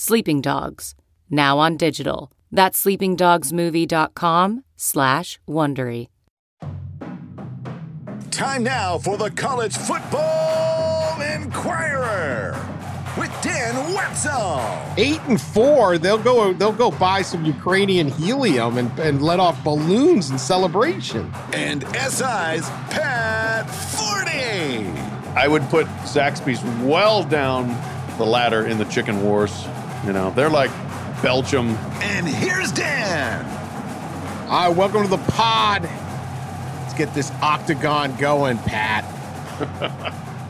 Sleeping Dogs, now on digital. That's sleepingdogsmovie.com slash Wondery. Time now for the College Football Inquirer with Dan Wetzel. Eight and four, they'll go they'll go buy some Ukrainian helium and, and let off balloons in celebration. And SI's Pat Forde. I would put Zaxby's well down the ladder in the chicken wars. You know, they're like Belgium. And here's Dan. Hi, welcome to the pod. Let's get this octagon going, Pat.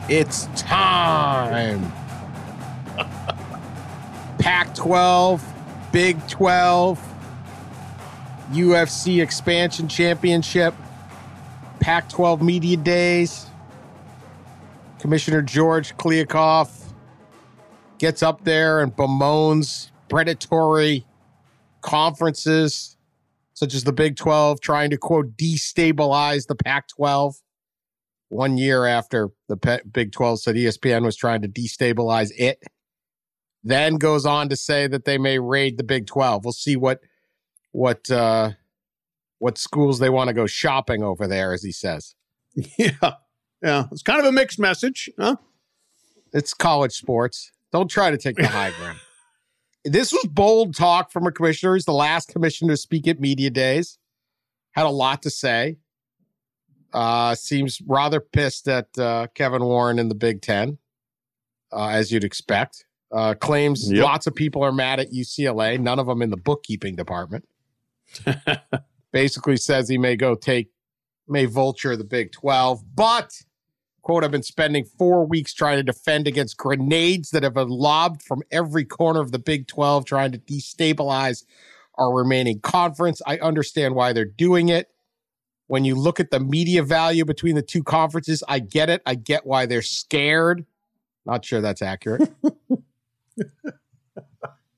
it's time. Pac 12, Big 12, UFC Expansion Championship, Pac 12 Media Days. Commissioner George Kliavkoff gets up there and bemoans predatory conferences such as the Big 12 trying to quote destabilize the Pac 12 one year after the Big 12 said ESPN was trying to destabilize it. Then goes on to say that they may raid the Big 12. We'll see what what uh what schools they want to go shopping over there as he says. Yeah. Yeah, it's kind of a mixed message, huh? It's college sports. Don't try to take the high ground. This was bold talk from a commissioner. He's the last commissioner to speak at media days. Had a lot to say. Uh, seems rather pissed at uh, Kevin Warren in the Big Ten, uh, as you'd expect. Uh, claims yep. lots of people are mad at UCLA, none of them in the bookkeeping department. Basically says he may go take, may vulture the Big 12, but quote, I've been spending four weeks trying to defend against grenades that have been lobbed from every corner of the Big 12, trying to destabilize our remaining conference. I understand why they're doing it. When you look at the media value between the two conferences, I get it. I get why they're scared. Not sure that's accurate.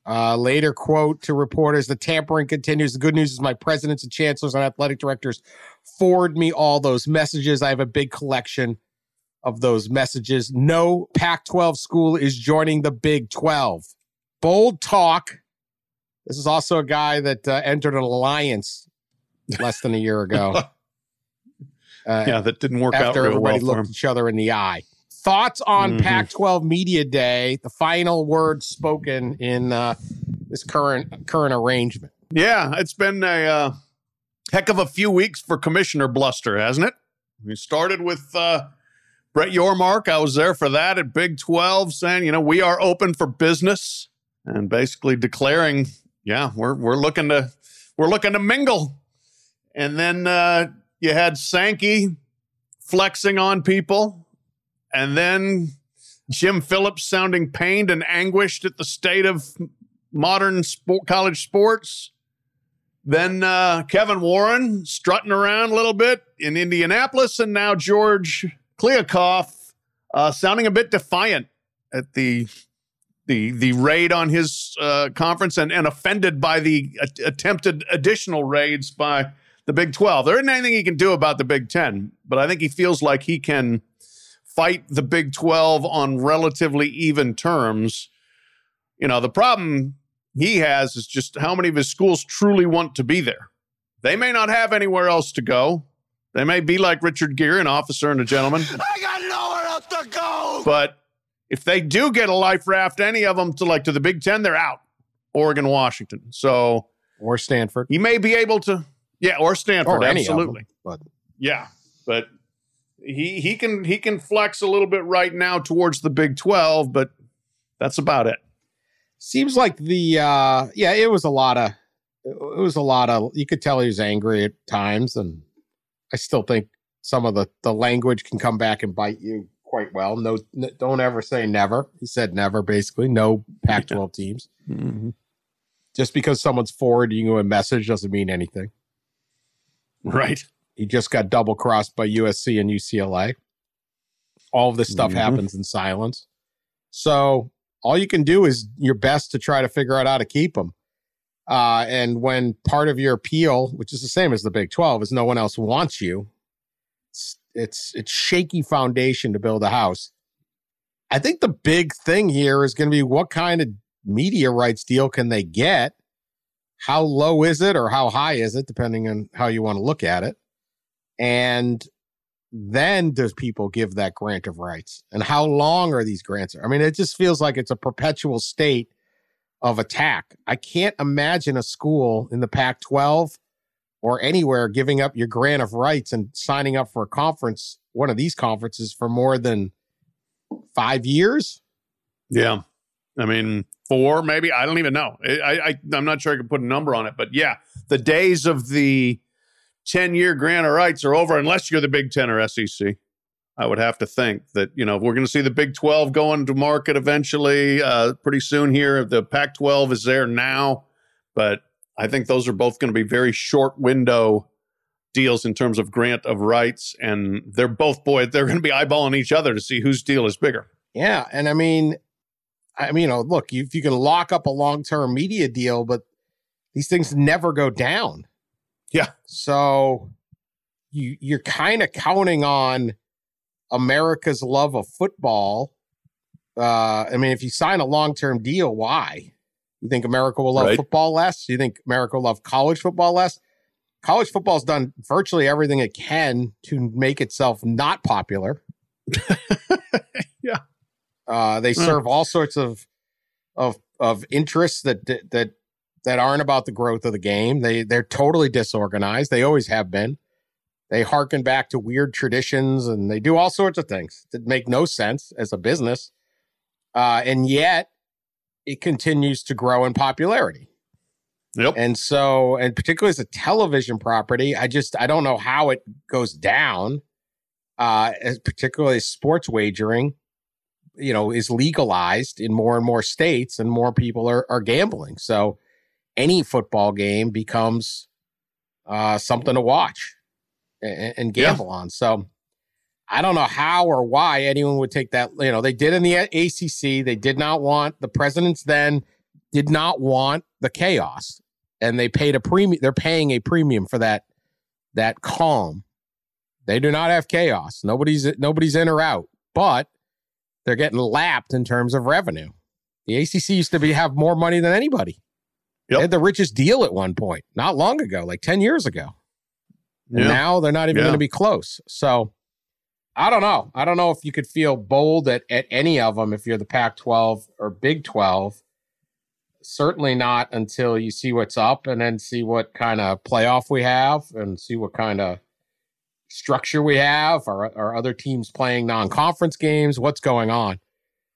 Uh, later quote to reporters the tampering continues. The good news is my presidents and chancellors and athletic directors forward me all those messages. I have a big collection of those messages. No Pac 12 school is joining the Big 12. Bold talk. This is also a guy that uh, entered an alliance less than a year ago. Uh, yeah, that didn't work after out. After everybody well looked each other in the eye. Thoughts on mm-hmm. Pac 12 Media Day, the final word spoken in uh, this current current arrangement? Yeah, it's been a uh, heck of a few weeks for Commissioner Bluster, hasn't it? We started with uh, Brett Yormark, I was there for that at Big 12, saying, you know, we are open for business and basically declaring, yeah, we're we're looking to we're looking to mingle. And then uh, you had Sankey flexing on people, and then Jim Phillips sounding pained and anguished at the state of modern sport, college sports. Then uh, Kevin Warren strutting around a little bit in Indianapolis, and now George Kliavkoff uh, sounding a bit defiant at the the the raid on his uh, conference and, and offended by the a- attempted additional raids by the Big 12. There isn't anything he can do about the Big 10, but I think he feels like he can fight the Big 12 on relatively even terms. You know, the problem he has is just how many of his schools truly want to be there. They may not have anywhere else to go. They may be like Richard Gere, an officer and a gentleman. I got nowhere else to go. But if they do get a life raft, any of them to like to the Big Ten, they're out. Oregon, Washington. So or Stanford. He may be able to, yeah, or Stanford, or absolutely. Them, but yeah, but he he can he can flex a little bit right now towards the Big Twelve, but that's about it. Seems like the uh yeah, it was a lot of it was a lot of you could tell he was angry at times and I still think some of the the language can come back and bite you quite well. No, don't ever say never. He said never, basically. No Pac 12 teams. Mhm. Just because someone's forwarding you a message doesn't mean anything. Right. He just got double crossed by USC and UCLA. All of this stuff Mhm. happens in silence. So all you can do is your best to try to figure out how to keep them. Uh, and when part of your appeal, which is the same as the Big 12, is no one else wants you, it's it's, it's shaky foundation to build a house. I think the big thing here is going to be what kind of media rights deal can they get? How low is it or how high is it, depending on how you want to look at it? And then does people give that grant of rights? And how long are these grants? I mean, it just feels like it's a perpetual state of attack. I can't imagine a school in the Pac 12 or anywhere giving up your grant of rights and signing up for a conference, one of these conferences, for more than five years. Yeah. I mean, four, maybe. I don't even know. I, I, I'm not sure I can put a number on it, but yeah, the days of the 10 year grant of rights are over unless you're the Big Ten or SEC. I would have to think that, you know, we're going to see the Big 12 going to market eventually uh, pretty soon here. The Pac 12 is there now, but I think those are both going to be very short window deals in terms of grant of rights. And they're both, boy, they're going to be eyeballing each other to see whose deal is bigger. Yeah. And I mean, I mean, you know, look, if you can lock up a long term media deal, but these things never go down. Yeah. So you you're kind of counting on America's love of football. Uh, I mean, if you sign a long term deal, why? You think America will love Right. football less? You think America will love college football less? College football's done virtually everything it can to make itself not popular. Yeah. Uh, they serve all sorts of of of interests that that that aren't about the growth of the game. They they're totally disorganized. They always have been. They harken back to weird traditions and they do all sorts of things that make no sense as a business. Uh, and yet it continues to grow in popularity. Yep. And so, and particularly as a television property, I just I don't know how it goes down. Uh, as particularly sports wagering, you know, is legalized in more and more states, and more people are are gambling. So, any football game becomes uh, something to watch and, and Yeah. gamble on. So, I don't know how or why anyone would take that. You know, they did in the ACC. They did not want the presidents then did not want the chaos, and they paid a premium. They're paying a premium for that that calm. They do not have chaos. Nobody's nobody's in or out, but they're getting lapped in terms of revenue. The ACC used to be have more money than anybody. Yep. They had the richest deal at one point, not long ago, like ten years ago. Yeah. now they're not even Yeah. going to be close. So I don't know. I don't know if you could feel bold at, at any of them if you're the Pac 12 or Big 12. Certainly not until you see what's up and then see what kind of playoff we have and see what kind of structure we have. Are, are other teams playing non conference games? What's going on?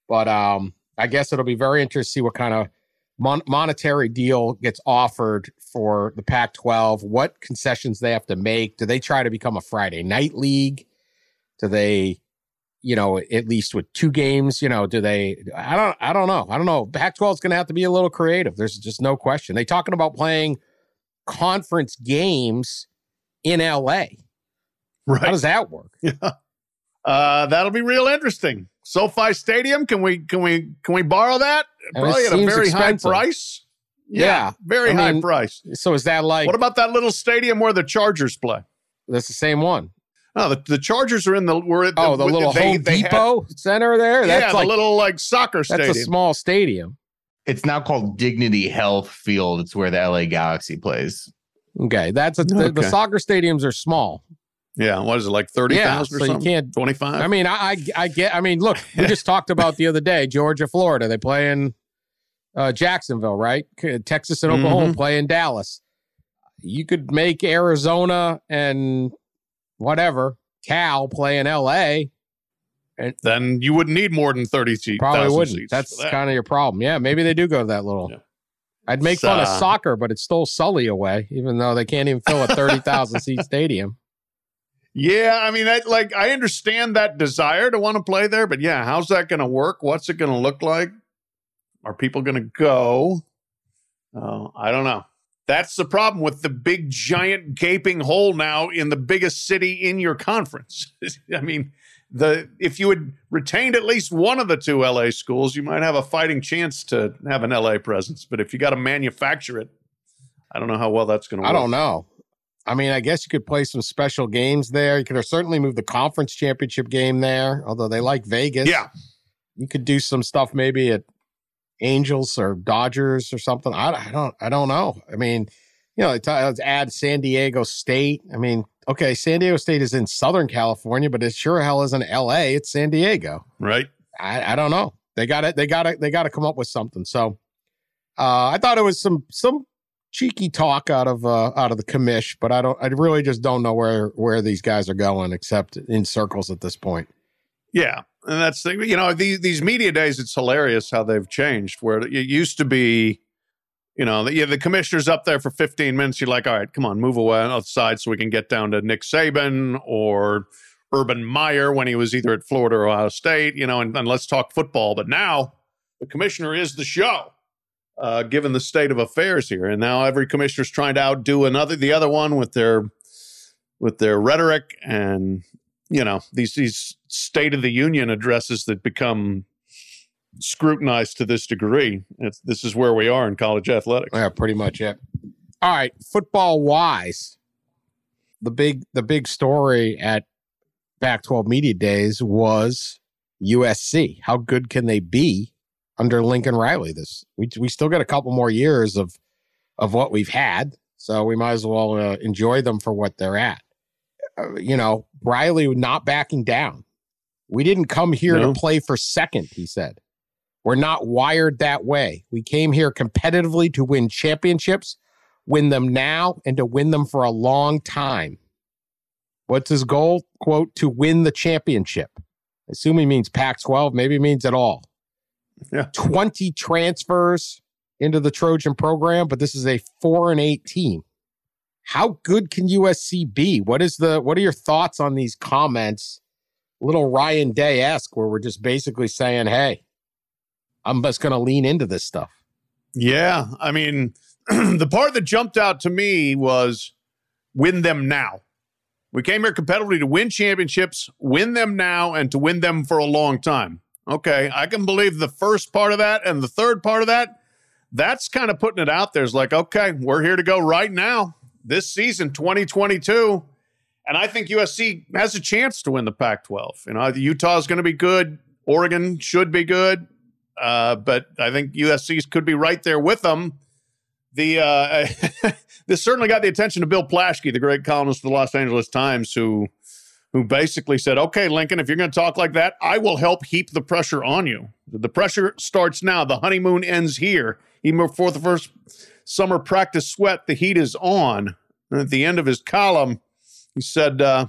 But um, I guess it'll be very interesting to see what kind of mon- monetary deal gets offered for the Pac 12, what concessions they have to make. Do they try to become a Friday night league? Do they, you know, at least with two games, you know, do they, I don't, I don't know. I don't know. Pac 12 is going to have to be a little creative. There's just no question. They talking about playing conference games in LA. How does that work? Uh, that'll be real interesting. SoFi Stadium. Can we can we can we borrow that? I mean, it Probably at a very expensive. high price. Yeah. very I high mean, price. So is that like, What about that little stadium where the Chargers play? that's the same one? Oh, the, the Chargers are in the. We're at Oh, the little they- Home they had- Depot Center there? yeah, That's the like, little like soccer that's stadium. a small stadium. It's now called Dignity Health Field. It's where the LA Galaxy plays. Okay. That's a, the, the soccer stadiums are small. Yeah, what is it like thirty Yeah. thousand So or you can't, Twenty five. I mean, I, I, I get, I mean, look, we just talked about the other day, Georgia, Florida. They play in uh, Jacksonville, right? Texas and Oklahoma Mm-hmm. play in Dallas. You could make Arizona and whatever, Cal play in LA. And then you wouldn't need more than thirty seats. Probably wouldn't. Seats That's that. kind of your problem. Yeah, maybe they do go to that little. Yeah. I'd make fun of Uh, soccer, but it stole Sully away, even though they can't even fill a thirty thousand seat stadium. Yeah, I mean, I, like I understand that desire to want to play there, but yeah, how's that going to work? What's it going to look like? Are people going to go? Oh, I don't know. That's the problem with the big, giant, gaping hole now in the biggest city in your conference. I mean, the if you had retained at least one of the two LA schools, you might have a fighting chance to have an LA presence. But if you got to manufacture it, I don't know how well that's going to. I don't know. I mean, I guess you could play some special games there. You could certainly move the conference championship game there, although they like Vegas. Yeah, you could do some stuff maybe at Angels or Dodgers or something. I, I don't. I don't know. I mean, you know, let's add San Diego State. I mean, okay, San Diego State is in Southern California, but it sure hell isn't L.A. It's San Diego, right? I, I don't know. They got it. They got it. They got to come up with something. So, uh, I thought it was some some cheeky talk out of uh, out of the commish, but I don't. I really just don't know where where these guys are going, except in circles at this point. Yeah, and that's the, you know these these media days. It's hilarious how they've changed. Where it used to be, you know, the, the commissioner's up there for 15 minutes. You're like, all right, come on, move away outside so we can get down to Nick Saban or Urban Meyer when he was either at Florida or Ohio State. You know, and, and let's talk football. But now the commissioner is the show uh, given the state of affairs here. And now every commissioner's trying to outdo another, the other one with their with their rhetoric and you know these these State of the Union addresses that become scrutinized to this degree. It's, this is where we are in college athletics. Yeah, pretty much it. All right, football wise, the big the big story at Pac-12 Media Days was USC. How good can they be under Lincoln Riley. This we we still got a couple more years of of what we've had, so we might as well uh, enjoy them for what they're at. Uh, you know, Riley not backing down. We didn't come here no. to play for second, he said. We're not wired that way. We came here competitively to win championships, win them now, and to win them for a long time. What's his goal? Quote, to win the championship. I assume he means Pac 12, maybe means it all yeah. 20 transfers into the Trojan program, but this is a four and eight team. How good can USC be? What is the what are your thoughts on these comments? Little Ryan Day esque, where we're just basically saying, Hey, I'm just gonna lean into this stuff. Yeah. I mean, the part that jumped out to me was win them now. We came here competitively to win championships, win them now, and to win them for a long time. Okay, I can believe the first part of that and the third part of that. That's kind of putting it out there. It's like, okay, we're here to go right now, this season, 2022. And I think USC has a chance to win the Pac 12. You know, Utah is going to be good. Oregon should be good. Uh, but I think USC could be right there with them. The uh, this certainly got the attention of Bill Plaschke, the great columnist for the Los Angeles Times, who who basically said, okay, Lincoln, if you're going to talk like that, I will help heap the pressure on you. The pressure starts now. The honeymoon ends here. Even before the first summer practice sweat, the heat is on. And at the end of his column, he said, uh,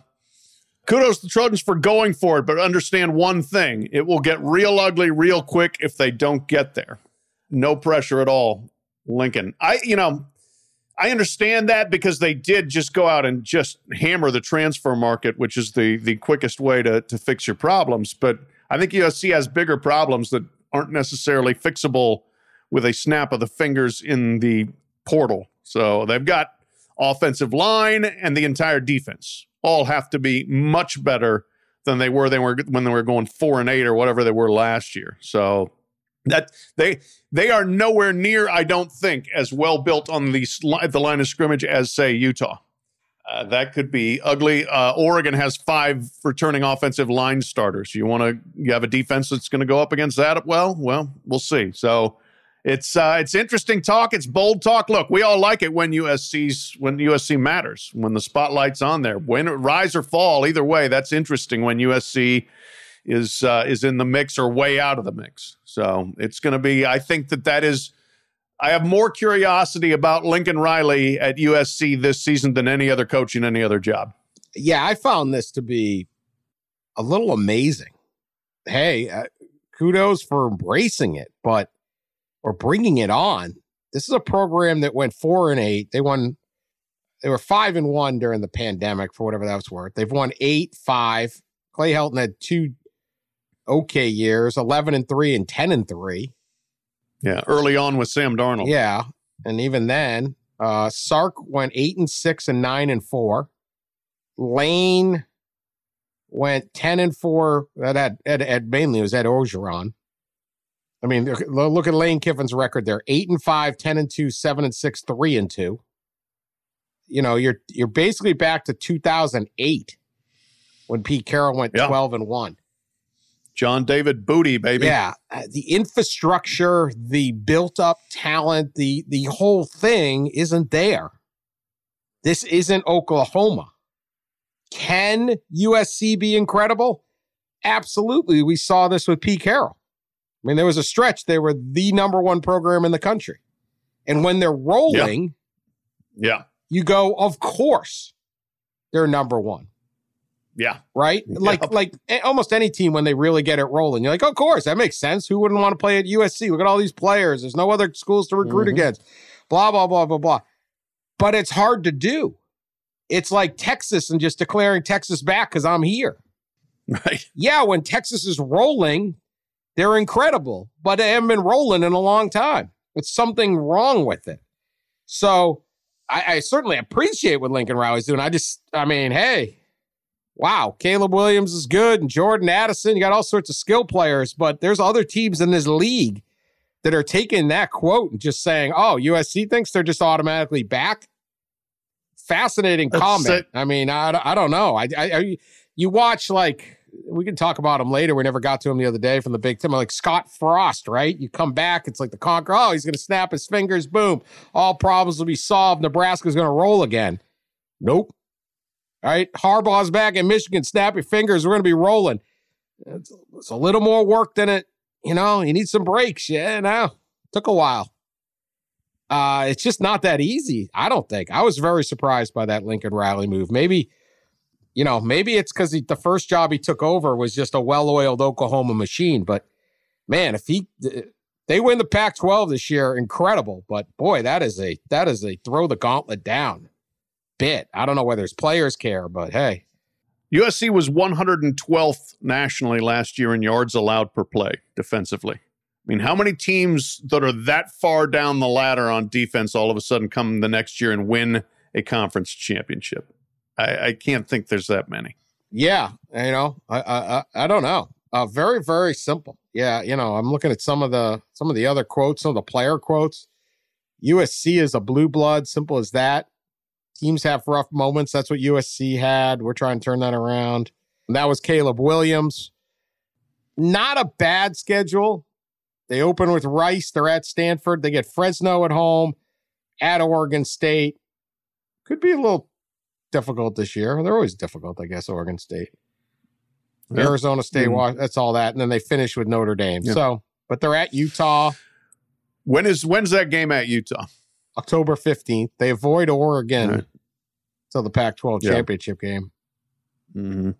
kudos to the Trojans for going for it, but understand one thing it will get real ugly real quick if they don't get there. No pressure at all, Lincoln. I, you know, I understand that because they did just go out and just hammer the transfer market, which is the the quickest way to to fix your problems. But I think USC has bigger problems that aren't necessarily fixable with a snap of the fingers in the portal. So they've got offensive line and the entire defense all have to be much better than they were they were when they were going four and eight or whatever they were last year. So that they they are nowhere near, I don't think, as well built on the the line of scrimmage as say Utah. Uh, that could be ugly. Uh, Oregon has five returning offensive line starters. You want to you have a defense that's going to go up against that? Well, well, we'll see. So it's uh, it's interesting talk. It's bold talk. Look, we all like it when USC's when USC matters, when the spotlight's on there. When rise or fall, either way, that's interesting. When USC is uh, is in the mix or way out of the mix. So it's going to be. I think that that is. I have more curiosity about Lincoln Riley at USC this season than any other coach in any other job. Yeah, I found this to be a little amazing. Hey, uh, kudos for embracing it, but or bringing it on. This is a program that went four and eight. They won they were five and one during the pandemic for whatever that was worth. They've won eight, five. Clay Helton had two okay years, 11 and three and 10 and three. Yeah, early on with Sam Darnold. Yeah. And even then, uh, Sark went eight and six and nine and four. Lane went 10 and four. That had Ed mainly was Ed Orgeron. I mean, look- at Lane Kiffin's record there. Eight and five, 10 and two, seven and six, three and two. You know, you're you're basically back to 2008 when Pete Carroll went Yeah. 12 and one. John David Booty, baby. Yeah, uh, the infrastructure, the built-up talent, the the whole thing isn't there. This isn't Oklahoma. Can USC be incredible? Absolutely. We saw this with Pete Carroll. I mean, there was a stretch they were the number one program in the country, and when they're rolling, Yeah. you go, of course, they're number one Yeah. right? Like like almost any team when they really get it rolling, you're like, of course, that makes sense. Who wouldn't want to play at USC? Look at all these players. There's no other schools to recruit Mhm. against. Blah blah blah blah blah. But it's hard to do. It's like Texas and just declaring Texas back because I'm here. Right. Yeah, when Texas is rolling, they're incredible, but they haven't been rolling in a long time. It's something wrong with it. So I, I certainly appreciate what Lincoln Riley's doing. I just, I mean, hey, wow, Caleb Williams is good and Jordan Addison. You got all sorts of skill players, but there's other teams in this league that are taking that quote and just saying, oh, USC thinks they're just automatically back. Fascinating That's comment. it. I mean, I, I don't know. I, I, I you watch like we can talk about him later. We never got to him the other day from the Big Ten. Like Scott Frost, right? You come back, it's like the conquer. Oh, he's going to snap his fingers. Boom, all problems will be solved. Nebraska's going to roll again. Nope. All right, Harbaugh's back in Michigan. Snap your fingers. We're going to be rolling. It's, it's a little more work than it. You know, you need some breaks. Yeah, no, took a while. Uh, it's just not that easy. I don't think. I was very surprised by that Lincoln Riley move. Maybe, you know, maybe it's because the first job he took over was just a well-oiled Oklahoma machine. But man, if he they win the Pac-12 this year, incredible. But boy, that is a that is a throw the gauntlet down bit. I don't know whether his players care, but hey, USC was 112th nationally last year in yards allowed per play defensively. I mean, how many teams that are that far down the ladder on defense all of a sudden come the next year and win a conference championship? I, I can't think there's that many. Yeah, you know, I I I, don't know. Uh, very very simple. Yeah, you know, I'm looking at some of the some of the other quotes, some of the player quotes. USC is a blue blood, simple as that. Teams have rough moments. That's what USC had. We're trying to turn that around. And that was Caleb Williams. Not a bad schedule. They open with Rice. They're at Stanford. They get Fresno at home, at Oregon State. Could be a little difficult this year. They're always difficult, I guess. Oregon State, Yeah. Arizona State. Mm. Wa- That's all that, and then they finish with Notre Dame. Yeah. So, but they're at Utah When is when's that game at Utah? October fifteenth. They avoid Oregon Right. till the Pac-12 Yeah. championship game. Mm-hmm.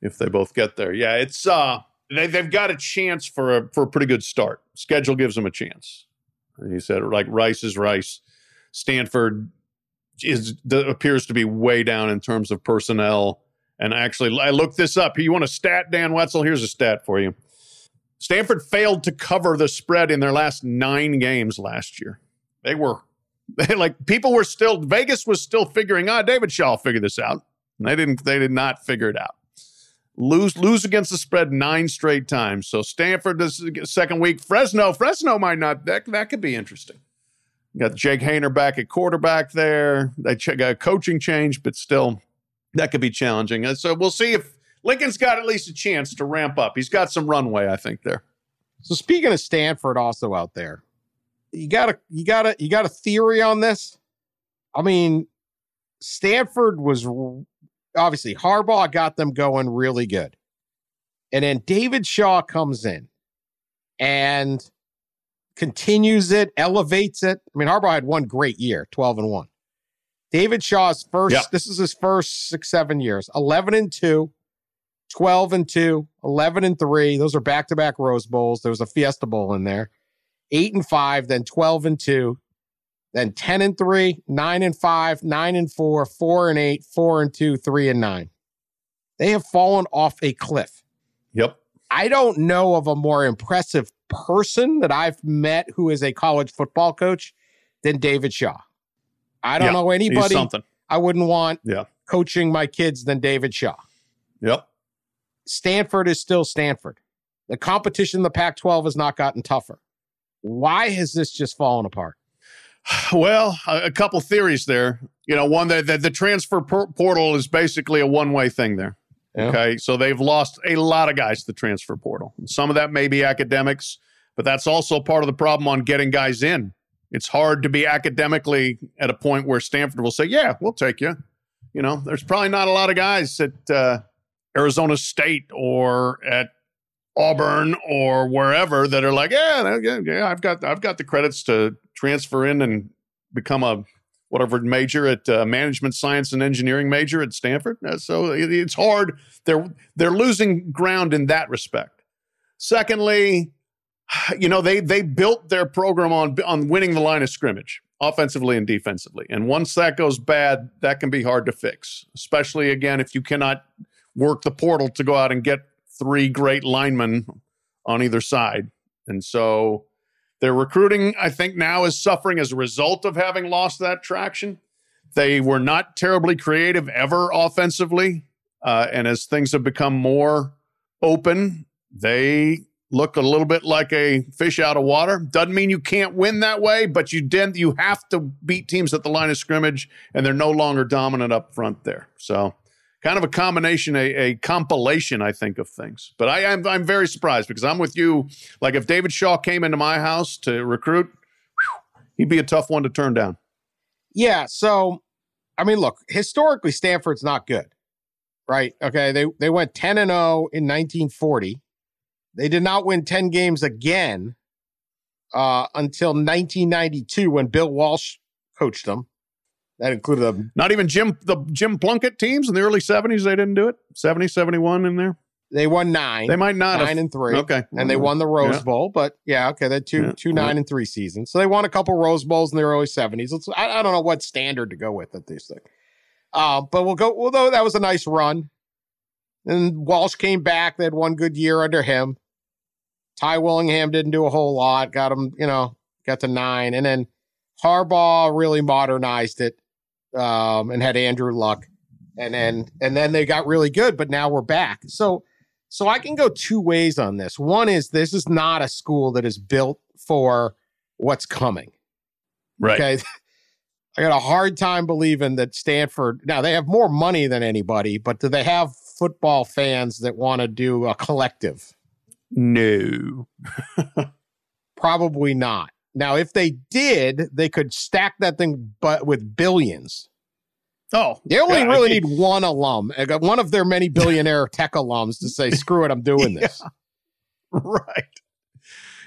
If they both get there, yeah, it's uh, they they've got a chance for a for a pretty good start. Schedule gives them a chance. And you said like Rice is Rice. Stanford is the, appears to be way down in terms of personnel. And actually, I looked this up. You want a stat, Dan Wetzel? Here's a stat for you. Stanford failed to cover the spread in their last nine games last year. They were like people were still Vegas was still figuring out. David Shaw figured this out. And They didn't. They did not figure it out. Lose lose against the spread nine straight times. So Stanford this second week. Fresno Fresno might not. That that could be interesting. Got Jake Haener back at quarterback there. They ch- got a coaching change, but still, that could be challenging. And so we'll see if Lincoln's got at least a chance to ramp up. He's got some runway, I think. There. So speaking of Stanford, also out there, you got a you got a you got a theory on this. I mean, Stanford was obviously Harbaugh got them going really good, and then David Shaw comes in and continues it, elevates it. I mean, Harbaugh had one great year, twelve and one. David Shaw's first. Yeah. This is his first six seven years, eleven and two. 12 and 2, 11 and 3. Those are back to back Rose Bowls. There was a Fiesta Bowl in there. 8 and 5, then 12 and 2, then 10 and 3, 9 and 5, 9 and 4, 4 and 8, 4 and 2, 3 and 9. They have fallen off a cliff. Yep. I don't know of a more impressive person that I've met who is a college football coach than David Shaw. I don't Yeah, know anybody something. I wouldn't want Yeah. coaching my kids than David Shaw. Yep. Stanford is still Stanford. The competition in the Pac 12 has not gotten tougher. Why has this just fallen apart? Well, a, a couple theories there. You know, one that, that the transfer por- portal is basically a one way thing there. Yeah. Okay. So they've lost a lot of guys to the transfer portal. Some of that may be academics, but that's also part of the problem on getting guys in. It's hard to be academically at a point where Stanford will say, yeah, we'll take you. You know, there's probably not a lot of guys at uh, Arizona State or at Auburn or wherever that are like, yeah, yeah, yeah, I've got, I've got the credits to transfer in and become a whatever major at uh, management science and engineering major at Stanford. Uh, so it, it's hard. They're they're losing ground in that respect. Secondly, you know they they built their program on on winning the line of scrimmage offensively and defensively. And once that goes bad, that can be hard to fix, especially again if you cannot work the portal to go out and get three great linemen on either side. And so their recruiting, I think, now is suffering as a result of having lost that traction. They were not terribly creative ever offensively. Uh, and as things have become more open, they look a little bit like a fish out of water. Doesn't mean you can't win that way, but you did you have to beat teams at the line of scrimmage, and they're no longer dominant up front there. So kind of a combination, a, a compilation, I think, of things. But I, I'm I'm very surprised because I'm with you. Like if David Shaw came into my house to recruit, whew, he'd be a tough one to turn down. Yeah. So, I mean, look, historically, Stanford's not good, right? Okay. They, they went 10 and 0 in 1940. They did not win 10 games again uh, until 1992 when Bill Walsh coached them. That included a Not even Jim the Jim Plunkett teams in the early 70s, they didn't do it. 70, 71 in there. they won nine. They might not nine have. and three. Okay. And they won the Rose Yeah. Bowl, but yeah, okay, they had two Yeah, two nine yeah. and three seasons. So they won a couple Rose Bowls in the early seventies. I, I don't know what standard to go with at these things. Uh, but we'll go. Although that was a nice run, and Walsh came back. They had one good year under him. Ty Willingham didn't do a whole lot. Got him, you know, got to nine, and then Harbaugh really modernized it um, and had Andrew Luck, and then and then they got really good. But now we're back. So so I can go two ways on this. One is this is not a school that is built for what's coming. Right. Okay. I got a hard time believing that Stanford, now they have more money than anybody, but do they have football fans that want to do a collective? No. Probably not. Now, if they did, they could stack that thing but with billions. Oh, They only yeah, really need one alum, one of their many billionaire tech alums to say, screw it, I'm doing this. Right.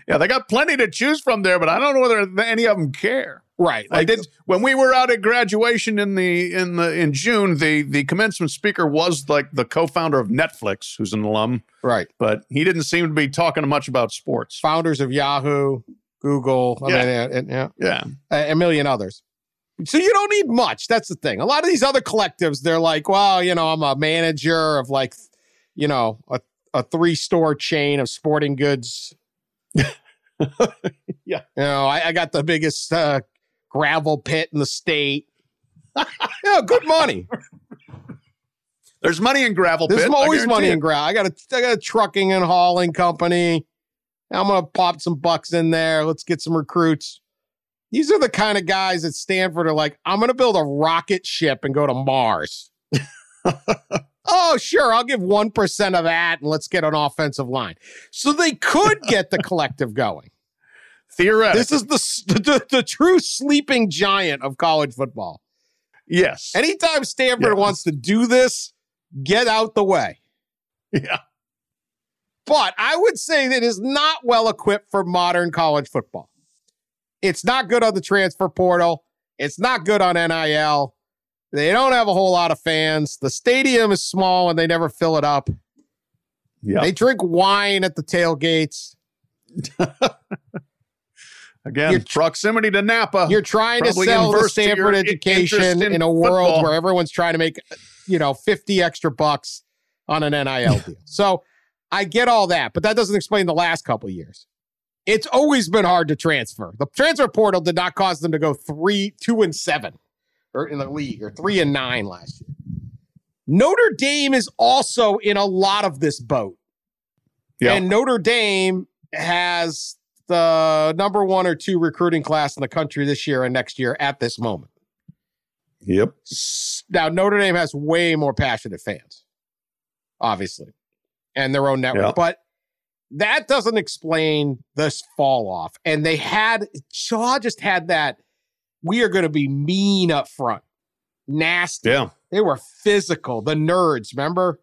Yeah, they got plenty to choose from there, but I don't know whether any of them care. Right. I did when we were out at graduation in the in the in June. The the commencement speaker was like the co-founder of Netflix, who's an alum, Right. but he didn't seem to be talking much about sports. Founders of Yahoo, Google, I Yeah. mean, uh, and, yeah, Yeah, a a million others. So you don't need much. That's the thing. A lot of these other collectives, they're like, well, you know, I'm a manager of like, you know, a, a three store chain of sporting goods. Yeah. You know, I, I got the biggest uh, gravel pit in the state. yeah, good money. there's money in gravel. Pits. There's pit, always money in gravel. I got a I got a trucking and hauling company. I'm gonna pop some bucks in there. Let's get some recruits. These are the kind of guys at Stanford are like, I'm gonna build a rocket ship and go to Mars. oh, sure, I'll give one percent of that and let's get an offensive line. So they could get the collective going. Theoretically, This is the, the the true sleeping giant of college football. yes. Anytime Stanford Yeah. wants to do this, get out the way. yeah, but I would say that it is not well equipped for modern college football. It's not good on the transfer portal. It's not good on NIL. They don't have a whole lot of fans. The stadium is small and they never fill it up. yeah. They drink wine at the tailgates. Again, You're- proximity to Napa. You're trying to sell the Stanford education in, in a world football. where everyone's trying to make, you know, 50 extra bucks on an NIL deal. So I get all that, but that doesn't explain the last couple of years. It's always been hard to transfer. The transfer portal did not cause them to go three, two and seven or in the league or three and nine last year. Notre Dame is also in a lot of this boat. Yeah. And Notre Dame has the number one or two recruiting class in the country this year and next year at this moment. Yep. Now, Notre Dame has way more passionate fans, obviously, and their own network, Yeah. but that doesn't explain this fall off. And they had, Shaw just had that, we are going to be mean up front, nasty. Yeah. They were physical, the nerds, remember?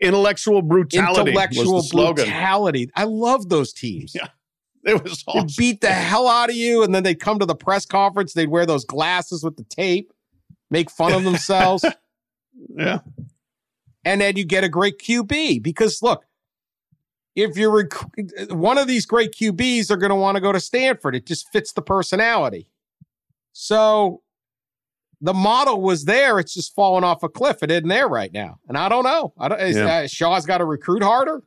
Intellectual brutality Intellectual was the slogan. brutality. I love those teams. Yeah. It was They'd awesome. beat the hell out of you, and then they'd come to the press conference. They'd wear those glasses with the tape, make fun of themselves, Yeah. And then you get a great QB. Because look, if you're rec- one of these great QBs, are going to want to go to Stanford. It just fits the personality. So the model was there. It's just falling off a cliff. It isn't there right now, and I don't know. I don't. Is, Yeah. uh, Shaw's got to recruit harder.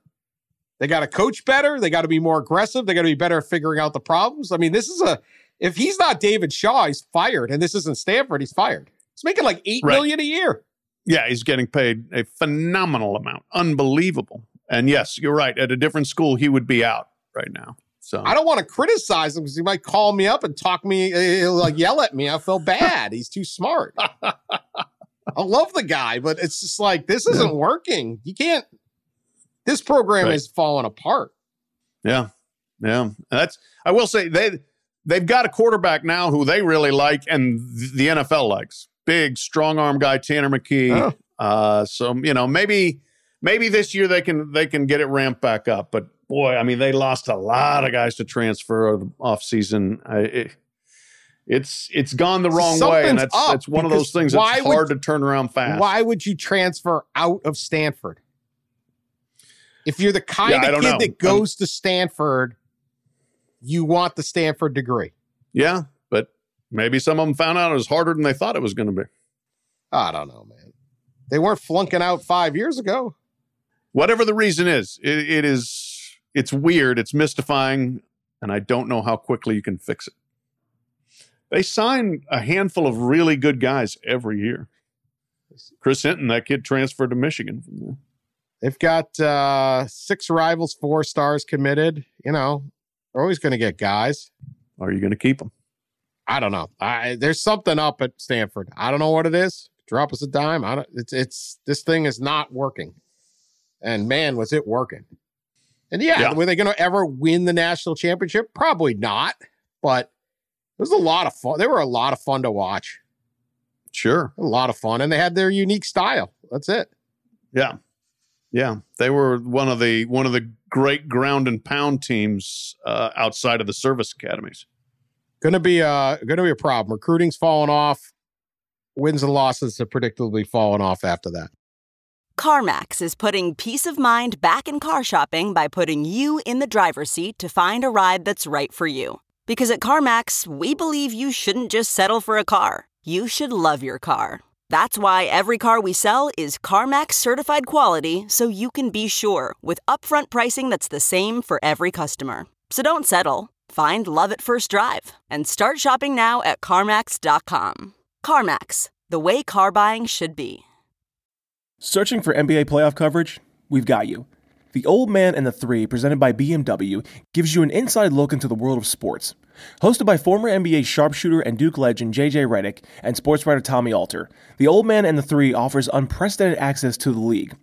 They got to coach better. They got to be more aggressive. They got to be better at figuring out the problems. I mean, this is a if he's not David Shaw, he's fired, and this isn't Stanford, he's fired. He's making like eight Right. million a year. Yeah, he's getting paid a phenomenal amount. Unbelievable. And yes, you're right. At a different school, he would be out right now. So I don't want to criticize him because he might call me up and talk me, uh, he'll like yell at me. I feel bad. He's too smart. I love the guy, but it's just like this isn't working. You can't. This program Right. is falling apart. Yeah, yeah. That's I will say they they've got a quarterback now who they really like and the NFL likes. Big, strong arm guy, Tanner McKee. Oh. Uh, so you know maybe maybe this year they can they can get it ramped back up. But boy, I mean they lost a lot of guys to transfer off season. I, it, it's it's gone the wrong way, and that's up, that's one of those things that's would- hard to turn around fast. Why would you transfer out of Stanford? If you're the kind Yeah, of kid know. that goes to Stanford, you want the Stanford degree. Yeah, maybe some of them found out it was harder than they thought it was going to be. I don't know, man. They weren't flunking out five years ago. whatever the reason is it, it is it's weird it's mystifying and i don't know how quickly you can fix it they sign a handful of really good guys every year chris hinton that kid transferred to michigan from there They've got uh, six rivals, four stars committed. You know, they're always going to get guys. are you going to keep them I don't know. I, there's something up at Stanford. I don't know what it is. Drop us a dime. I don't. It's it's this thing is not working. And man, was it working? And yeah, Yeah. were they going to ever win the national championship? Probably not. But it was a lot of fun. They were a lot of fun to watch. sure A lot of fun, and they had their unique style. That's it. yeah yeah they were one of the one of the great ground and pound teams uh, outside of the service academies To be uh, a going to be a problem. Recruiting's falling off. Wins and losses have predictably fallen off after that. CarMax is putting peace of mind back in car shopping by putting you in the driver's seat to find a ride that's right for you. Because at CarMax, we believe you shouldn't just settle for a car, you should love your car. That's why every car we sell is CarMax certified quality so you can be sure with upfront pricing that's the same for every customer. So don't settle. Find love at first drive and start shopping now at CarMax.com. CarMax, the way car buying should be. Searching for NBA playoff coverage? We've got you. The Old Man and the Three, presented by BMW, gives you an inside look into the world of sports. Hosted by former NBA sharpshooter and Duke legend JJ Redick and sports writer Tommy Alter, The Old Man and the Three offers unprecedented access to the league.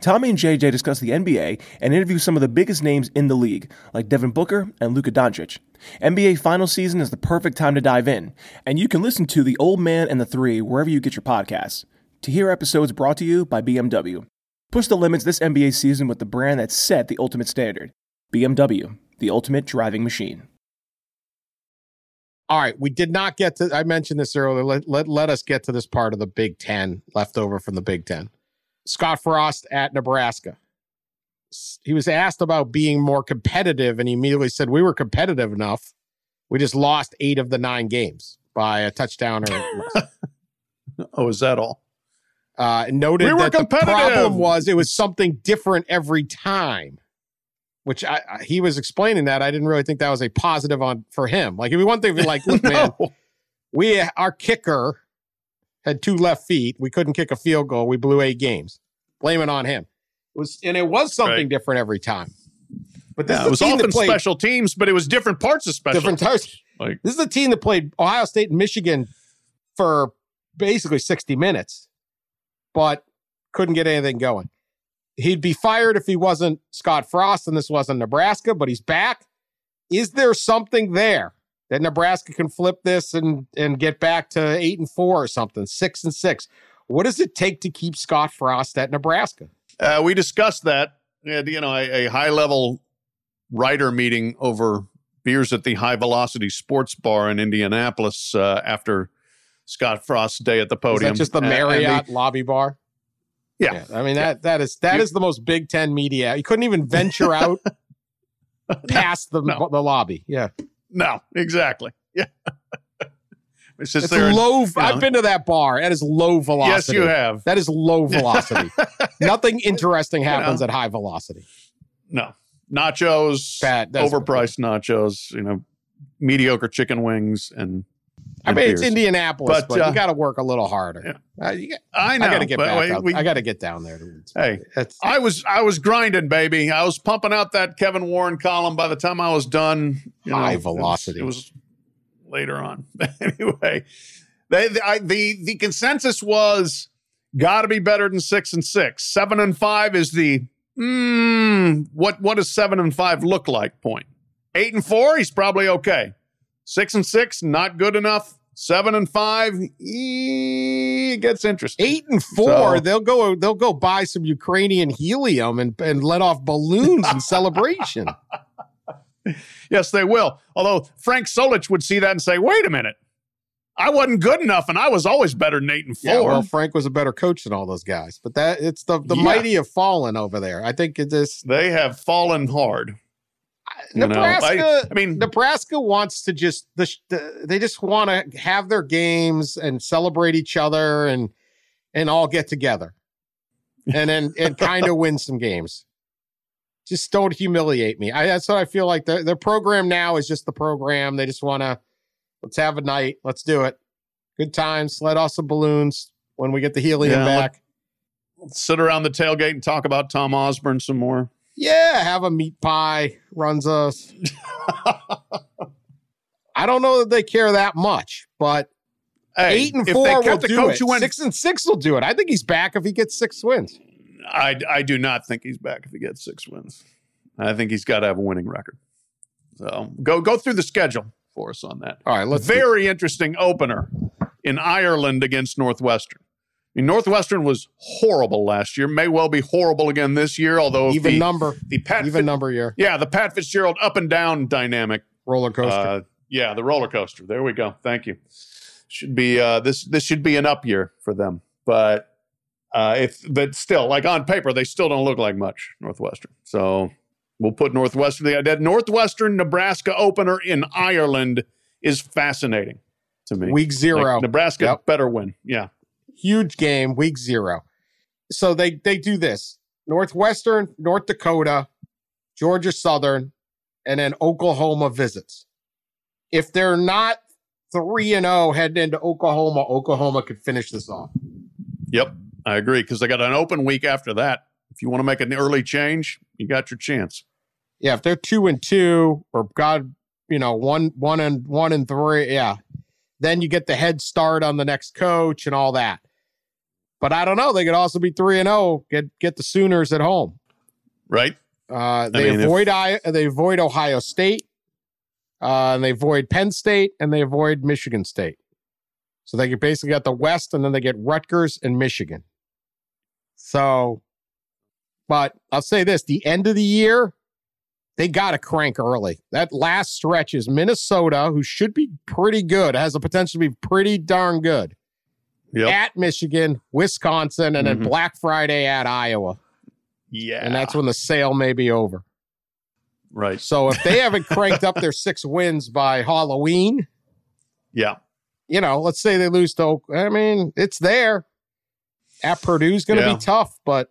Tommy and JJ discuss the NBA and interview some of the biggest names in the league, like Devin Booker and Luka Doncic. NBA final season is the perfect time to dive in, and you can listen to The Old Man and the Three wherever you get your podcasts. To hear episodes brought to you by BMW. Push the limits this NBA season with the brand that set the ultimate standard BMW, the ultimate driving machine. All right, we did not get to. I mentioned this earlier. Let, let let us get to this part of the Big Ten left over from the Big Ten. Scott Frost at Nebraska. He was asked about being more competitive, and he immediately said, "We were competitive enough We just lost eight of the nine games by a touchdown or less. Oh, is that all? uh, noted We were that the competitive. problem was it was something different every time. Which I, I, he was explaining that I didn't really think that was a positive on for him. Like, it'd be one thing if you're like, look, man, we our kicker had two left feet. We couldn't kick a field goal. We blew eight games. Blame it on him. It was and it was something Right. different every time. But this Yeah, was often played special teams, but it was different parts of special. different types. Like This is a team that played Ohio State and Michigan for basically 60 minutes, but couldn't get anything going. He'd be fired if he wasn't Scott Frost and this wasn't Nebraska, but he's back. Is there something there that Nebraska can flip this and and get back to eight and four or something, six and six? What does it take to keep Scott Frost at Nebraska? Uh, we discussed that at you know a, a high level writer meeting over beers at the High Velocity Sports Bar in Indianapolis uh, after Scott Frost's day at the Is podium. that just the Marriott lobby bar? Yeah. I mean that that is that You- is the most Big Ten media. You couldn't even venture out past the No. the lobby. Yeah, the- no, exactly. Yeah. it's just it's low. know. I've been to that bar. That is low velocity. yes, you have. That is low velocity. Nothing interesting happens know. at high velocity. No nachos, Bad. Overpriced nachos. You know, mediocre chicken wings, and. I mean, it's. Indianapolis, But, but, uh, you got to work a little harder. Uh, you got, I know. I got to get but back. we- I got to get down there. Hey, It's, I was I was grinding, baby. I was pumping out that Kevin Warren column. By the time I was done, you know, High it was- velocity. It was, later on. anyway, they, the, I, the the consensus was got to be better than six and six. Seven and five is the mm, what what does seven and five look like? Point eight and four. He's probably okay. Six and six, not good enough. Seven and five, it gets interesting. eight and four. So- they'll go. They'll go buy some Ukrainian helium and and let off balloons in celebration. Yes, they will. Although Frank Solich would see that and say, wait a minute. I wasn't good enough, and I was always better than eight and four. Yeah, well, Frank was a better coach than all those guys, but that it's the the Yeah. mighty have fallen over there. I think it is they have fallen hard. You know. Nebraska. I, I mean, Nebraska wants to just the, the they just want to have their games and celebrate each other and and all get together, and then and kind of win some games. Just don't humiliate me. I, that's what I feel like. The the program now is just the program. They just want to let's have a night. Let's do it. Good times. Let off some balloons when we get the helium Yeah, let- back. sit around the tailgate and talk about Tom Osborne some more. Yeah, have a meat pie. Runs us. I don't know that they care that much, but Hey, eight and if four they will the do coach it. Six and six will do it. I think he's back if he gets six wins. I, I do not think he's back if he gets six wins. I think he's got to have a winning record. So go go through the schedule for us on that. All right, let's Very interesting opener in Ireland against Northwestern. I mean, Northwestern was horrible last year. May well be horrible again this year. Although even the, number, the Pat even number year yeah, the Pat Fitzgerald up and down dynamic roller coaster. Uh, yeah, the roller coaster. There we go. Thank you. Should be uh, this. This should be an up year for them. But uh, if but still, like on paper, they still don't look like much. Northwestern. So we'll put Northwestern. The that Northwestern Nebraska opener in Ireland is fascinating to me. week zero, Like, Nebraska Yep. better win. Yeah. Huge game. Week zero. So they they do this: Northwestern, North Dakota, Georgia Southern, and then Oklahoma visits. If they're not three and zero heading into Oklahoma, Oklahoma could finish this off. Yep. I agree because they got an open week after that. If you want to make an early change, you got your chance. Yeah, if they're two and two, or God, you know, one one and one and three, yeah, then you get the head start on the next coach and all that. But I don't know. They could also be three and zero. Get get the Sooners at home. Right. Uh, they mean, if- avoid I, they avoid Ohio State, uh, and they avoid Penn State, and they avoid Michigan State. So they basically got the West, and then they get Rutgers and Michigan. So, but I'll say this: the end of the year, they got to crank early. That last stretch is Minnesota, who should be pretty good, has the potential to be pretty darn good. Yep. At Michigan, Wisconsin, and then Mhm. Black Friday at Iowa, yeah. and that's when the sale may be over. Right. So if they haven't cranked up their six wins by Halloween, Yeah. you know, let's say they lose to, I mean, it's there. At Purdue's going to Yeah. be tough, but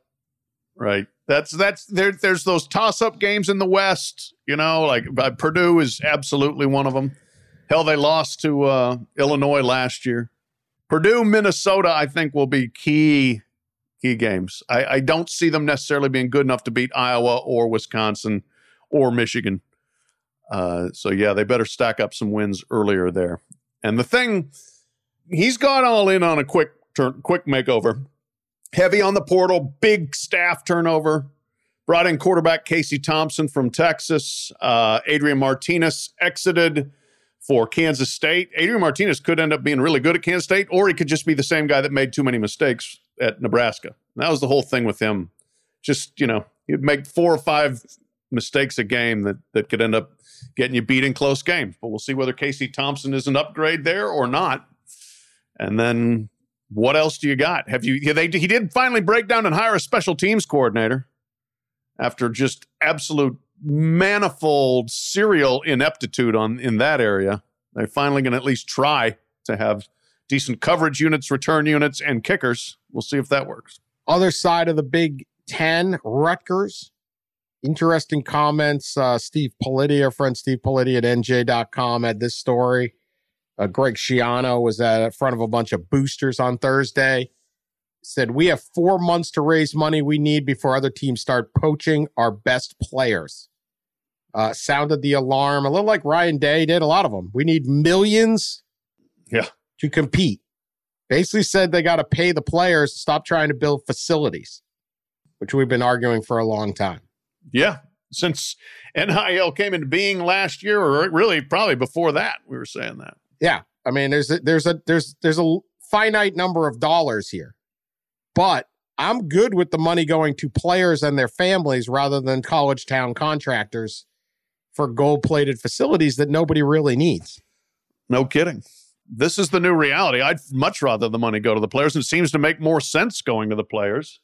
Right. That's that's there. There's those toss-up games in the West. You know, like uh, Purdue is absolutely one of them. Hell, they lost to uh, Illinois last year. Purdue, Minnesota, I think will be key key games. I, I don't see them necessarily being good enough to beat Iowa or Wisconsin or Michigan. Uh, so yeah, they better stack up some wins earlier there. And the thing, he's gone all in on a quick turn, quick makeover heavy on the portal, big staff turnover. Brought in quarterback Casey Thompson from Texas. Uh, Adrian Martinez exited for Kansas State. Adrian Martinez could end up being really good at Kansas State, or he could just be the same guy that made too many mistakes at Nebraska. And that was the whole thing with him. Just, you know, he'd make four or five mistakes a game that, that could end up getting you beat in close games. But we'll see whether Casey Thompson is an upgrade there or not. And then what else do you got? Have you? They he did finally break down and hire a special teams coordinator after just absolute manifold serial ineptitude on in that area. They're finally to at least try to have decent coverage units, return units, and kickers. We'll see if that works. other side of the Big Ten, Rutgers. Interesting comments. Uh, Steve Politi, our friend Steve Politi at NJ.com had this story. Uh, Greg Schiano was at front of a bunch of boosters on Thursday. Said, We have four months to raise money we need before other teams start poaching our best players. Uh, sounded the alarm, a little like Ryan Day did, a lot of them. We need millions Yeah. to compete. Basically said they got to pay the players, to stop trying to build facilities, which we've been arguing for a long time. Yeah, since NIL came into being last year, or really probably before that, we were saying that. Yeah, I mean, there's a, there's a there's there's a finite number of dollars here, but I'm good with the money going to players and their families rather than college town contractors for gold plated facilities that nobody really needs. No kidding. This is the new reality. I'd much rather the money go to the players. and It seems to make more sense going to the players.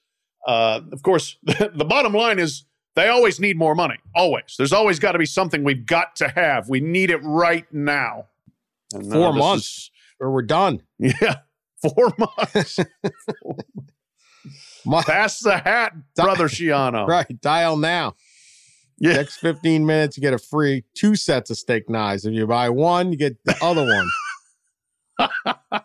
Uh, of course, the bottom line is they always need more money. Always. There's always got to be something we've got to have. We need it right now. And, Four this months. Or we're done. yeah. Four months. Mo- Pass the hat, brother Schiano. Right, dial now. Yeah. Next 15 minutes, you get a free two sets of steak knives. If you buy one, you get the other one.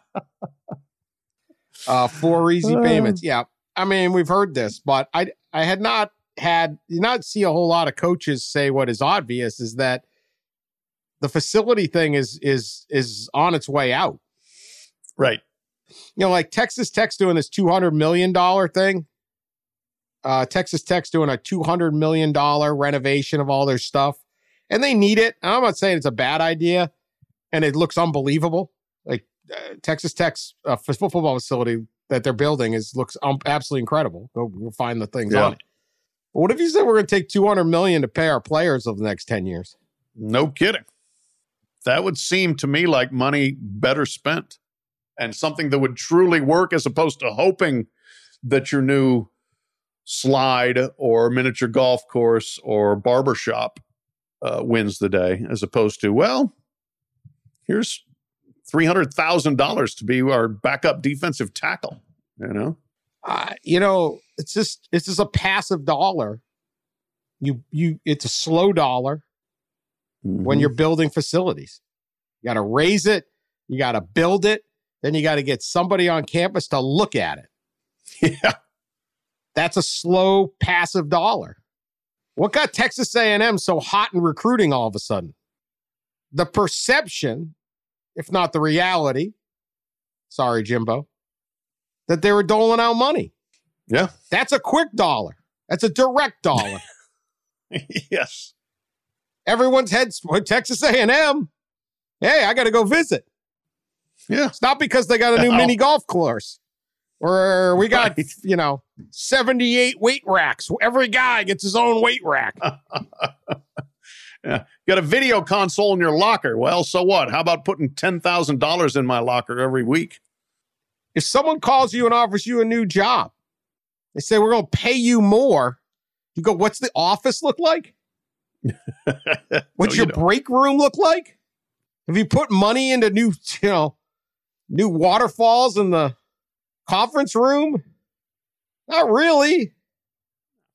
uh, four easy payments. Yeah. I mean, we've heard this, but I I had not had you not see a whole lot of coaches say what is obvious is that the facility thing is is is on its way out. Right. You know, like Texas Tech's doing this two hundred million dollar thing. Uh, Texas Tech's doing a two hundred million dollar renovation of all their stuff, and they need it. And I'm not saying it's a bad idea, and it looks unbelievable. Like uh, Texas Tech's uh, football facility that they're building is looks um, absolutely incredible. Go, go find the things Yeah. on it. But what if you said we're going to take two hundred million to pay our players over the next ten years? No kidding. That would seem to me like money better spent and something that would truly work as opposed to hoping that your new slide or miniature golf course or barbershop uh, wins the day, as opposed to, well, here's $300,000 to be our backup defensive tackle, you know? uh, you know, it's just it's just a passive dollar. You you it's a slow dollar when Mhm. you're building facilities. You got to raise it, you got to build it, then you got to get somebody on campus to look at it. yeah. That's a slow passive dollar. What got Texas A&M so hot in recruiting all of a sudden? The perception, if not the reality, sorry Jimbo, that they were doling out money. Yeah. That's a quick dollar. That's a direct dollar. yes. Everyone's heads Texas A&M. Hey, I got to go visit. Yeah. It's not because they got a new mini golf course or we got, Right. you know, 78 weight racks. Every guy gets his own weight rack. Yeah. Got a video console in your locker. Well, so what? How about putting $10,000 in my locker every week? if someone calls you and offers you a new job, they say, we're going to pay you more. You go, what's the office look like? What's No, your you break room look like? Have you put money into new, you know, new waterfalls in the conference room? Not really.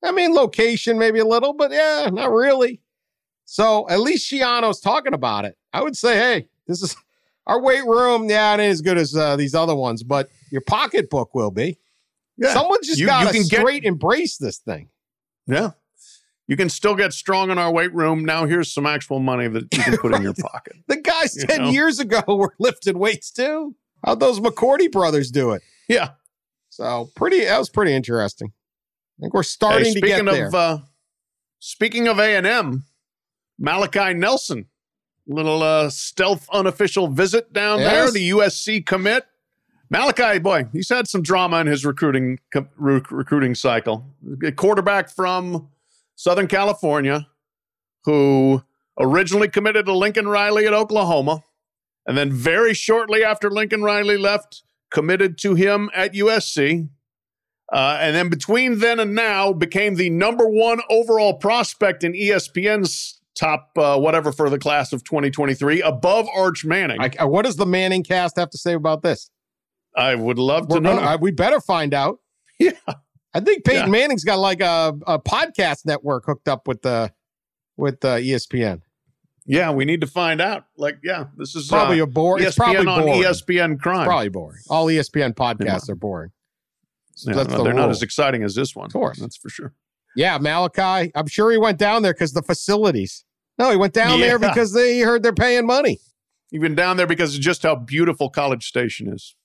I mean, location maybe a little, but yeah, not really. So at least Schiano's talking about it. I would say, hey, this is our weight room. Yeah, it ain't as good as uh, these other ones, but your pocketbook will be. Yeah. Someone just got you to can get- straight embrace this thing. Yeah. You can still get strong in our weight room. Now here's some actual money that you can put in your pocket. The guys You 10 know? years ago were lifting weights too. How'd those McCourty brothers do it? Yeah. So pretty that was pretty interesting. I think we're starting Hey, to get speaking there. of uh, speaking of A and M, Malachi Nelson, little uh, stealth unofficial visit down there. The USC commit. Malachi, boy, he's had some drama in his recruiting co- rec- recruiting cycle. A quarterback from Southern California who originally committed to Lincoln Riley at Oklahoma, and then very shortly after Lincoln Riley left, committed to him at USC. Uh, and then between then and now, became the number one overall prospect in ESPN's top uh, whatever for the class of 2023, above Arch Manning. I, I, I- what does the Manning cast have to say about this? I would love We're to know. gonna, uh, we better find out. Yeah. I think Peyton Yeah. Manning's got like a, a podcast network hooked up with the with uh, ESPN. Yeah, we need to find out. Like, yeah, this is Probably uh, a boring. ESPN It's probably on boring. ESPN crime. Probably boring. All ESPN podcasts are boring. So Yeah, that's no, the they're not as exciting as this one. Of course. that's for sure. Yeah, Malachi. I'm sure he went down there because the facilities. No, he went down there because they heard they're paying money. Even down there because of just how beautiful College Station is.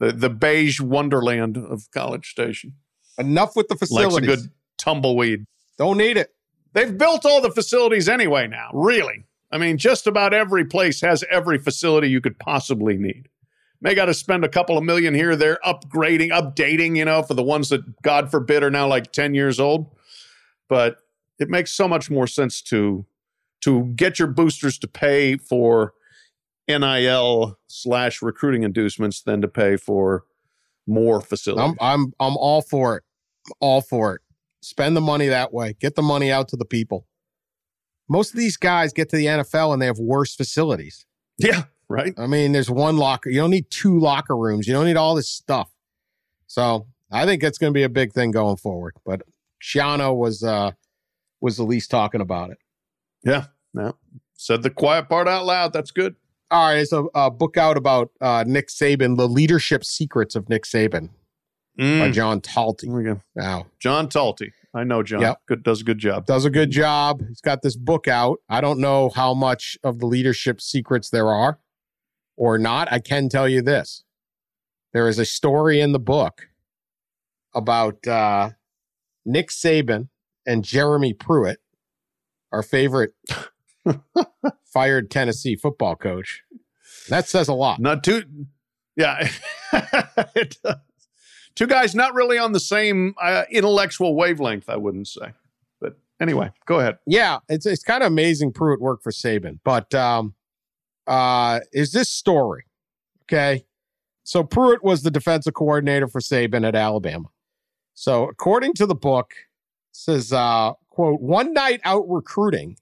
The the beige wonderland of College Station. Enough with the facilities. Likes a good tumbleweed. Don't need it. They've built all the facilities anyway now, really. I mean, just about every place has every facility you could possibly need. They got to spend a couple of million here, there, upgrading, updating, you know, for the ones that, God forbid, are now like 10 years old. But it makes so much more sense to to get your boosters to pay for NIL slash recruiting inducements than to pay for more facilities. I'm I'm I'm all for it. All for it. Spend the money that way. Get the money out to the people. Most of these guys get to the NFL and they have worse facilities. yeah, right. I mean, there's one locker. You don't need two locker rooms. You don't need all this stuff. So I think it's going to be a big thing going forward. But Schiano was uh was the least talking about it. Yeah, no. Said the quiet part out loud. That's good. All right, so a book out about uh, Nick Saban, the leadership secrets of Nick Saban by Mm, John Talty. here we go. Now John Talty. I know John. Yep. Good does a good job. does a good job. He's got this book out. I don't know how much of the leadership secrets there are or not. I can tell you this. There is a story in the book about uh, Nick Saban and Jeremy Pruitt, our favorite fired Tennessee football coach. That says a lot. Not too Yeah. It. Two guys not really on the same uh, intellectual wavelength, I wouldn't say. But anyway, go ahead. Yeah, it's it's kind of amazing Pruitt worked for Saban, but um, uh, is this story okay? So Pruitt was the defensive coordinator for Saban at Alabama. So according to the book, says uh, quote one night out recruiting,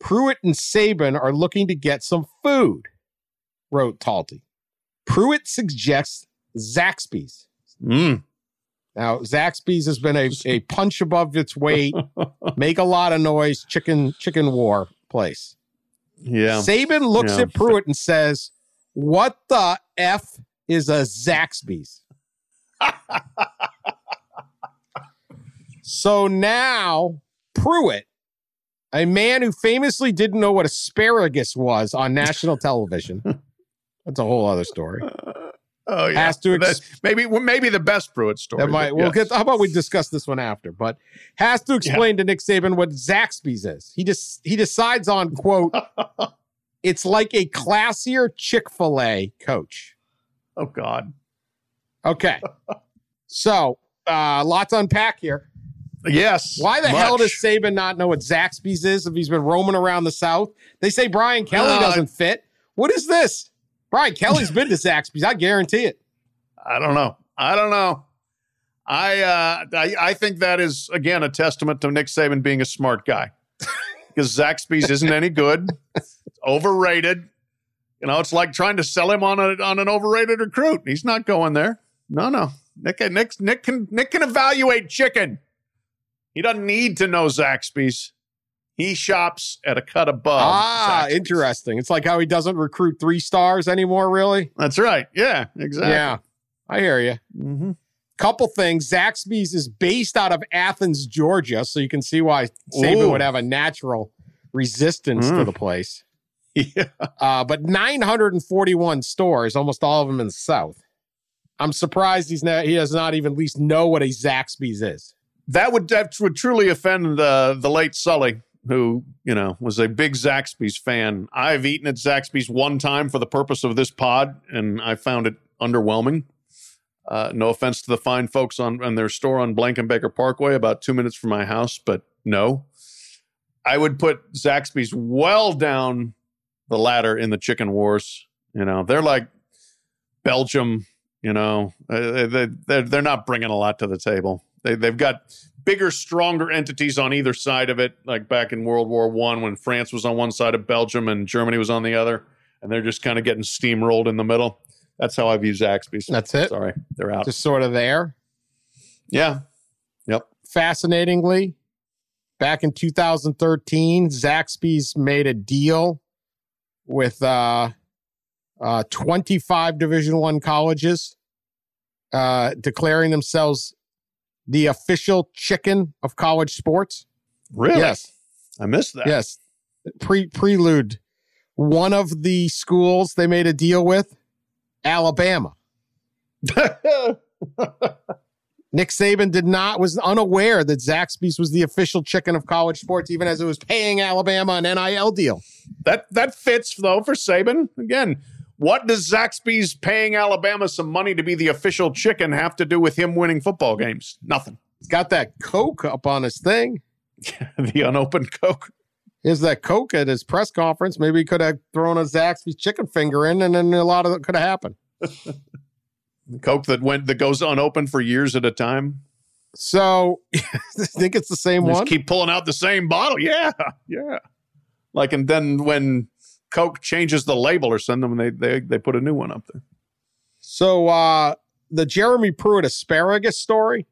Pruitt and Saban are looking to get some food. Wrote Talty. Pruitt suggests Zaxby's. Mm. Now, Zaxby's has been a, a punch above its weight, make a lot of noise, chicken chicken war place. Yeah. Saban looks Yeah. at Pruitt and says, "What the f is a Zaxby's?" so now Pruitt, a man who famously didn't know what asparagus was on national television, that's a whole other story. Oh yeah. Has to ex- maybe well, maybe the best Pruitt story. That might we'll yes. get. How about we discuss this one after? But has to explain to Nick Saban what Zaxby's is. He just he decides on quote. it's like a classier Chick Fil A coach. Oh God. Okay, so uh, lots to unpack here. Yes. Why the hell does Saban not know what Zaxby's is if he's been roaming around the South? They say Brian Kelly Uh, doesn't fit. What is this? Brian Kelly's been to Zaxby's. I guarantee it. I don't know. I don't know. I uh I, I think that is again a testament to Nick Saban being a smart guy. because Zaxby's isn't any good. It's overrated. You know, it's like trying to sell him on a on an overrated recruit. He's not going there. No, no. Nick, Nick, Nick can Nick can evaluate chicken. He doesn't need to know Zaxby's. He shops at a cut above. ah, interesting. It's like how he doesn't recruit three stars anymore, really. That's right. Yeah, exactly. Yeah, I hear you. Mhm. Couple things. Zaxby's is based out of Athens, Georgia, so you can see why Saban would have a natural resistance to Mm. the place. Yeah. Uh, but 941 stores, almost all of them in the South. I'm surprised he's not, he does not even at least know what a Zaxby's is. That would that would truly offend the the late Sully, who you know was a big Zaxby's fan. I've eaten at Zaxby's one time for the purpose of this pod, and I found it underwhelming. Uh, no offense to the fine folks on, their store on Blankenbaker Parkway, about two minutes from my house, but no, I would put Zaxby's well down the ladder in the chicken wars. You know, they're like Belgium. You know, uh, they, they're they're not bringing a lot to the table. They they've got bigger, stronger entities on either side of it, like back in World War One when France was on one side of Belgium and Germany was on the other, and they're just kind of getting steamrolled in the middle. That's how I view Zaxby's. That's it. Sorry, they're out. Just sort of there. yeah, yep. Fascinatingly, back in 2013, Zaxby's made a deal with uh, uh, 25 Division One colleges, uh, declaring themselves the official chicken of college sports. Really? Yes. I missed that. Yes. Pre prelude. One of the schools they made a deal with, Alabama. Nick Saban did not was unaware that Zaxby's was the official chicken of college sports, even as it was paying Alabama an NIL deal. that that fits though for Saban. Again, what does Zaxby's paying Alabama some money to be the official chicken have to do with him winning football games? Nothing. He's got that Coke up on his thing. the unopened Coke. Is that Coke at his press conference? Maybe he could have thrown a Zaxby's chicken finger in, and then a lot of it could have happened. Coke that went that goes unopened for years at a time. So, I think it's the same Just one. keep pulling out the same bottle. Yeah, yeah. Like and then when Coke changes the label or something, they they they put a new one up there. So, uh, the Jeremy Pruitt asparagus story.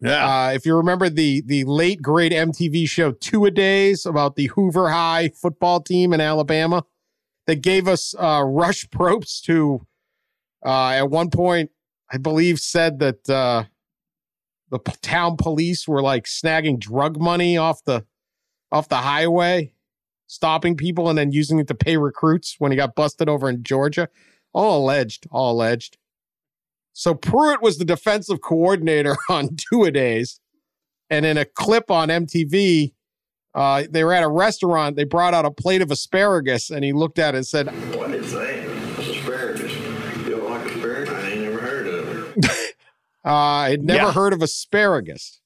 Yeah, Uh, if you remember the the late great MTV show Two A Days about the Hoover High football team in Alabama, they gave us uh, Rush Probst, who uh, at one point I believe said that uh, the p- town police were like snagging drug money off the off the highway, stopping people and then using it to pay recruits when he got busted over in Georgia. All alleged, all alleged. So Pruitt was the defensive coordinator on two a days. And in a clip on MTV, uh, they were at a restaurant. They brought out a plate of asparagus, and he looked at it and said, What is that? Asparagus. You don't like asparagus? I ain't never heard of it. uh, "I'd never Yeah. heard of asparagus."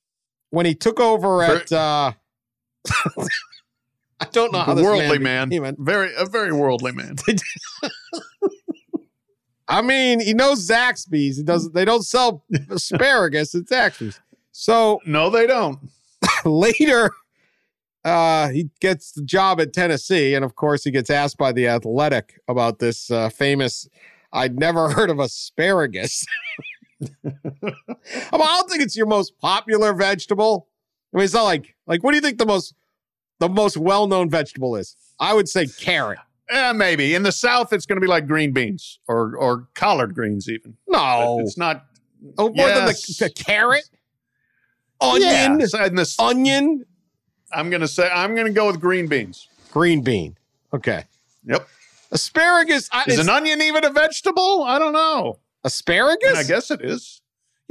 When he took over at, uh, I don't know how this worldly man, man, very a very worldly man. I mean, he knows Zaxby's. He doesn't. They don't sell asparagus at Zaxby's. So no, they don't. later uh he gets the job at tennessee and of course he gets asked by the athletic about this uh, famous i'd never heard of asparagus I, mean, I don't think it's your most popular vegetable i mean it's not like like what do you think the most the most well-known vegetable is i would say carrot Eh, maybe in the South, it's going to be like green beans or or collard greens, even. no It's not oh more than the, Yes. the carrot onion Yeah, the, onion I'm going to say I'm going to go with green beans. green bean okay Yep. asparagus I, Is an onion even a vegetable? I don't know. asparagus I guess it is.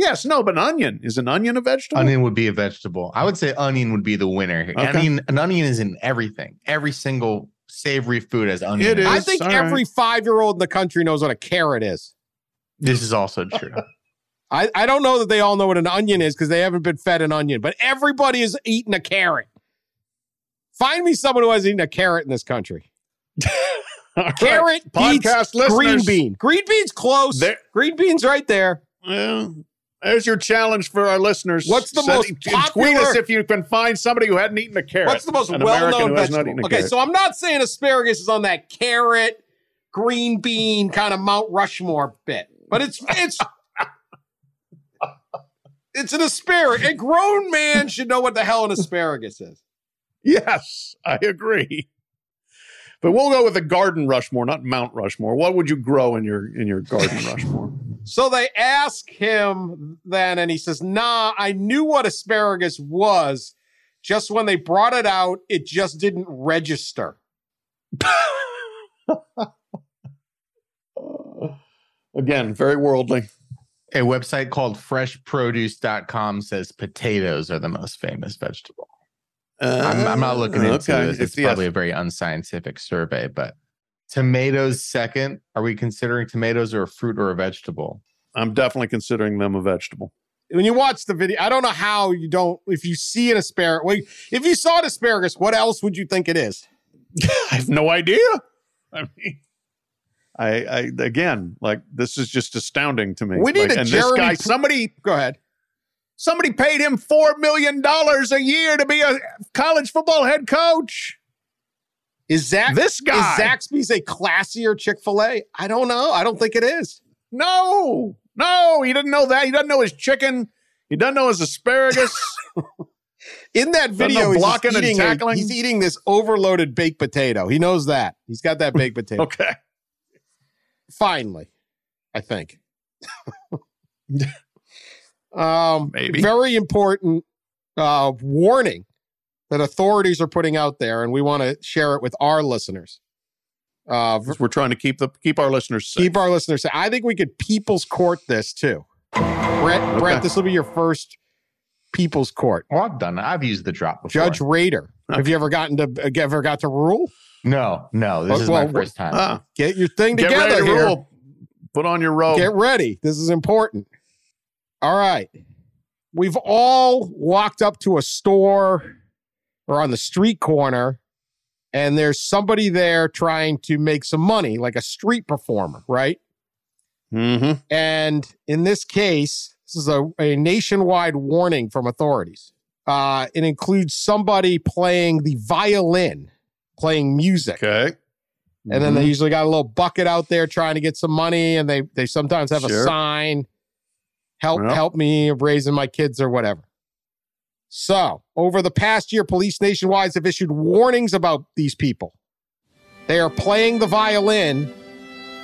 Yes, no, but an onion is an onion a vegetable? Onion would be a vegetable. I would say onion would be the winner. here. Okay. Onion, an onion is in everything. Every single savory food has onion. It in I think all every right. five year old in the country knows what a carrot is. This is also true. I, I don't know that they all know what an onion is because they haven't been fed an onion, but everybody is eating a carrot. Find me someone who has eaten a carrot in this country. All right. Carrot, beets, podcast green listeners. bean. Green bean's close. There- green bean's right there. Well, There's your challenge for our listeners. What's the Send- most Tweet us if you can find somebody who hadn't eaten a carrot. What's the most well-known vegetable? Okay, so I'm not saying asparagus is on that carrot, green bean kind of Mount Rushmore bit, but it's it's it's an asparagus. A grown man should know what the hell an asparagus is. Yes, I agree. But we'll go with the garden Rushmore, not Mount Rushmore. What would you grow in your in your garden Rushmore? So they ask him then, and he says, "Nah, I knew what asparagus was. Just when they brought it out, it just didn't register." Again, very worldly. A website called freshproduce.com says potatoes are the most famous vegetable. I'm, I'm not uh, looking into Okay, this. It's yes. probably a very unscientific survey, but tomatoes second. Are we considering tomatoes or a fruit or a vegetable? I'm definitely considering them a vegetable. when you watch the video, I don't know how you don't. If you see an asparagus, well, if you saw an asparagus, what else would you think it is? I have no idea. I mean, I, I again, like this is just astounding to me. We need Like, a and Jeremy this guy. Somebody, Go ahead. Somebody paid him four million dollars a year to be a college football head coach. Is Zach This guy. Is Zaxby's a classier Chick Fil A? I don't know. I don't think it is. No, no, he didn't know that. He doesn't know his chicken. He doesn't know his asparagus. In that video, he's, blocking and eating a- tackling? he's eating this overloaded baked potato. He knows that. He's got that baked potato. okay. Finally, I think. um, Maybe. very important uh, warning that authorities are putting out there, and we want to share it with our listeners. Uh, We're trying to keep the keep our listeners safe. keep our listeners. I think we could people's court this too. Brett, Brett, this will be your first people's court. Oh, I've done it. I've used the drop before. Judge Rader. Have you ever gotten to uh, ever got to rule? No, no, this Oh, is well, my first time. Ah, Get your thing get together ready to here. rule. Put on your robe. Get ready. This is important. All right. We've all walked up to a store or on the street corner, and there's somebody there trying to make some money, like a street performer, right? mm-hmm. And in this case, this is a, a nationwide warning from authorities. Uh, it includes somebody playing the violin, playing music. Okay. And then they Mhm. usually got a little bucket out there trying to get some money, and they they sometimes have a sign, help Yeah. help me raising my kids or whatever. So over the past year, police nationwide have issued warnings about these people. They are playing the violin,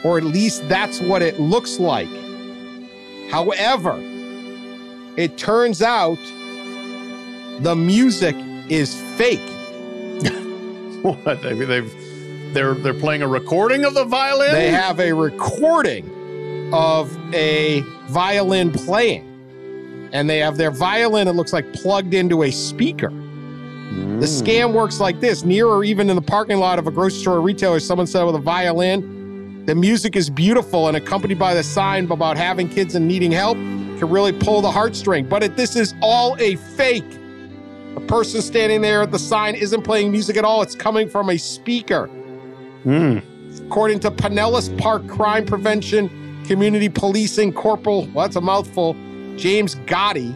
or at least that's what it looks like. However, it turns out the music is fake. what? They, they've they're they're playing a recording of the violin. They have a recording of a violin playing. And they have their violin, it looks like plugged into a speaker. Mm. The scam works like this near or even in the parking lot of a grocery store or retailer, someone said with a violin. The music is beautiful and accompanied by the sign about having kids and needing help can really pull the heartstring. But it, this is all a fake. The person standing there at the sign isn't playing music at all, it's coming from a speaker. Mm. According to Pinellas Park Crime Prevention Community Policing Corporal, well, that's a mouthful, James Gotti.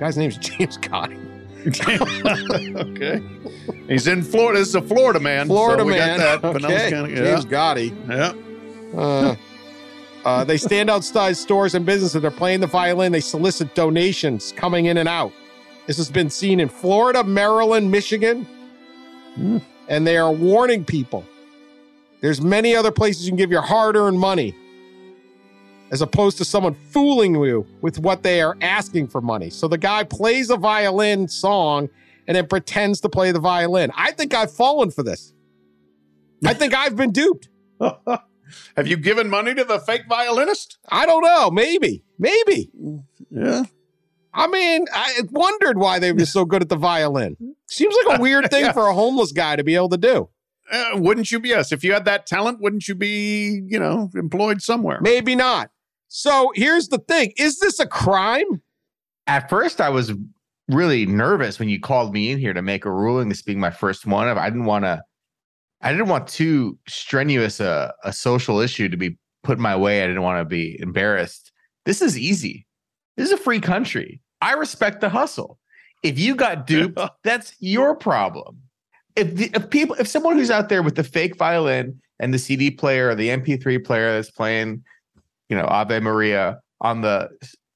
Guy's name's James Gotti. okay. He's in Florida. This is a Florida man. Florida so we man. Got that. Okay. County. James Yeah. Gotti. yeah. Uh, uh, they stand outside stores and businesses. They're playing the violin. They solicit donations coming in and out. This has been seen in Florida, Maryland, Michigan, Hmm. and they are warning people. There's many other places you can give your hard-earned money, as opposed to someone fooling you with what they are asking for money. So the guy plays a violin song and then pretends to play the violin. I think I've fallen for this. I think I've been duped. Have you given money to the fake violinist? I don't know. Maybe. Maybe. Yeah. I mean, I wondered why they were so good at the violin. Seems like a weird thing Yeah. for a homeless guy to be able to do. Uh, wouldn't you be? Yes. If you had that talent, wouldn't you be, you know, employed somewhere? Maybe not. So here's the thing Is this a crime? At first, I was really nervous when you called me in here to make a ruling. This being my first one, I didn't want to. I didn't want too strenuous a, a social issue to be put my way. I didn't want to be embarrassed. This is easy. This is a free country. I respect the hustle. If you got duped, that's your problem. If the, if people if someone who's out there with the fake violin and the CD player or the MP3 player that's playing, you know, Ave Maria on the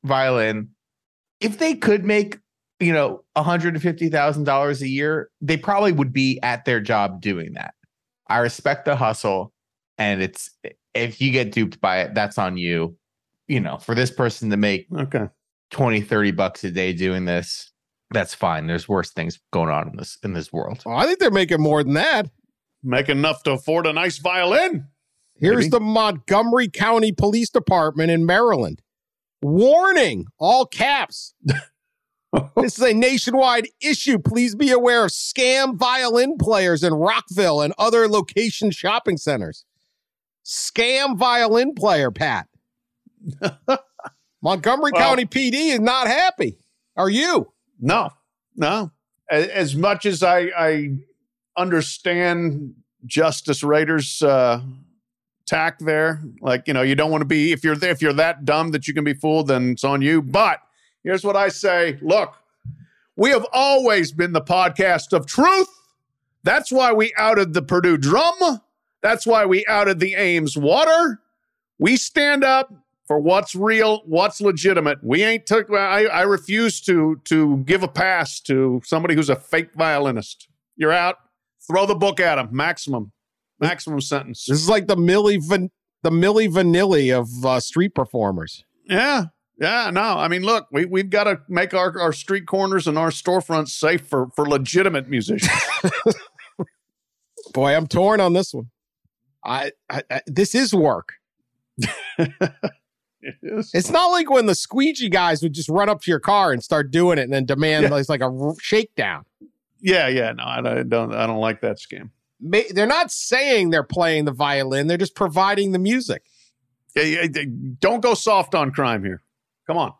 violin, if they could make you know $150,000 a year, they probably would be at their job doing that. I respect the hustle and it's if you get duped by it, that's on you. You know, for this person to make Okay. 20, 30 bucks a day doing this, that's fine. There's worse things going on in this in this world. Well, I think they're making more than that. Make enough to afford a nice violin. Here's Maybe. the Montgomery County Police Department in Maryland. Warning, all caps. this is a nationwide issue. Please be aware of scam violin players in Rockville and other location shopping centers. Scam violin player, Pat. Montgomery Well- County PD is not happy. Are you? No, no. As much as I, I understand Justice Rader's uh, tack there, like you know, you don't want to be if you're if you're that dumb that you can be fooled, then it's on you. But here's what I say: Look, we have always been the podcast of truth. That's why we outed the Purdue Drum. That's why we outed the Ames Water. We stand up for what's real, what's legitimate. We ain't took. I, I refuse to to give a pass to somebody who's a fake violinist. You're out. Throw the book at him. Maximum, maximum sentence. This is like the Milli Van- the Milli Vanilli of uh, street performers. Yeah, yeah. No, I mean, look, we we've got to make our our street corners and our storefronts safe for for legitimate musicians. Boy, I'm torn on this one. I, I, I this is work. It is. It's not like when the squeegee guys would just run up to your car and start doing it and then demand Yeah. like, it's like a r- shakedown. Yeah, yeah. No, I don't. I don't like that scam. They're not saying they're playing the violin; they're just providing the music. Yeah, yeah, don't go soft on crime here. Come on.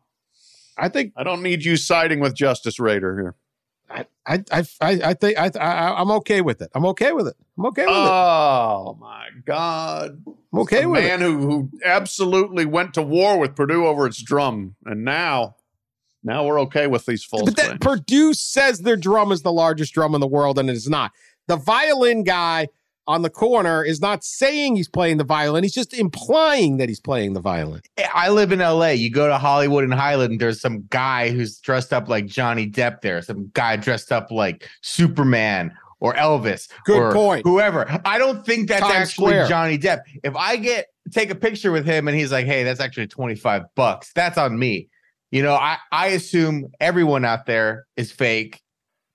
I think I don't need you siding with Justice Rader here. I, I, I, I think I, I, I'm okay with it. I'm okay with it. I'm okay with it. Oh my God! I'm okay the with man it. who who absolutely went to war with Purdue over its drum, and now, now we're okay with these false But that claims. Purdue says their drum is the largest drum in the world, and it is not. The violin guy on the corner is not saying he's playing the violin; he's just implying that he's playing the violin. I live in LA. You go to Hollywood and Highland, there's some guy who's dressed up like Johnny Depp there, some guy dressed up like Superman or Elvis. Good or point. Whoever. I don't think that's Times actually Square. Johnny Depp. If I get take a picture with him and he's like, hey, that's actually 25 bucks, that's on me. You know, I, I assume everyone out there is fake.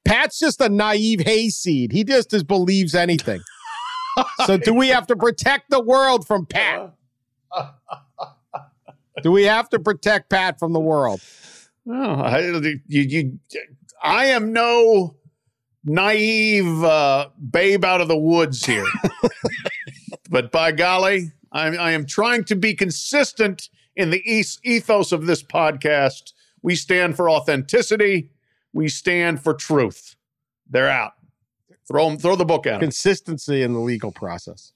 Pat's just a naive hayseed. He just just believes anything. so do we have to protect the world from Pat? Do we have to protect Pat from the world? Oh, I, you, you, I am no naive uh, babe out of the woods here. but by golly, I, I am trying to be consistent in the ethos of this podcast. We stand for authenticity. We stand for truth. They're out. Throw them, throw the book at them. Consistency in the legal process.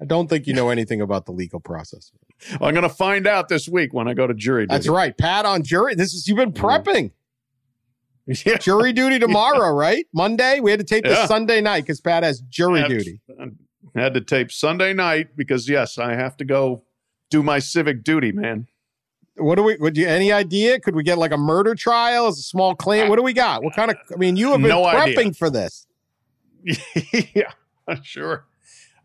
I don't think you know anything about the legal process. I'm going to find out this week when I go to jury duty. That's right. Pat on jury. This is you've been mm-hmm. prepping. Yeah. Jury duty tomorrow, right? Monday. We had to tape this Sunday night because Pat has jury Had- duty. Had to tape Sunday night because yes, I have to go do my civic duty, man. What do we? Would you any idea? Could we get like a murder trial as a small claim? What do we got? What kind of? I mean, you have been No prepping idea. for this. yeah, sure.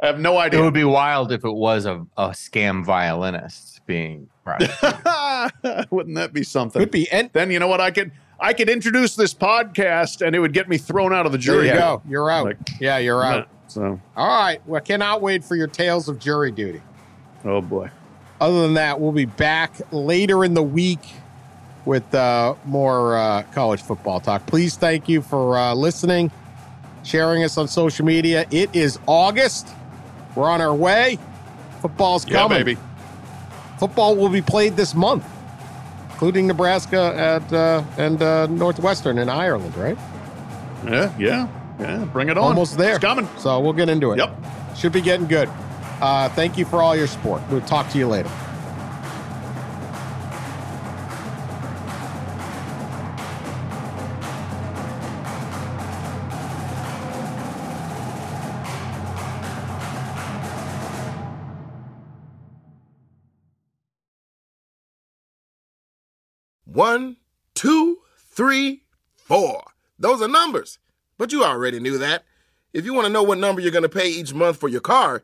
I have no idea. It would be wild if it was a, a scam violinist being prosecuted. Wouldn't that be something? Could be. And Then you know what? I could I could introduce this podcast and it would get me thrown out of the there jury. you room. go. You're out. Like- yeah, you're out. So, All right. Well, I cannot wait for your tales of jury duty. oh boy. Other than that, we'll be back later in the week with uh, more uh, college football talk. Please thank you for uh, listening, sharing us on social media. It is August. We're on our way. Football's Yeah, coming. baby. Football will be played this month, including Nebraska at uh, and uh, Northwestern in Ireland, right? Yeah, yeah, yeah. Bring it on. Almost there. It's coming. So we'll get into it. Yep. Should be getting good. Uh, thank you for all your support. We'll talk to you later. One, two, three, four. Those are numbers, but you already knew that. If you want to know what number you're going to pay each month for your car,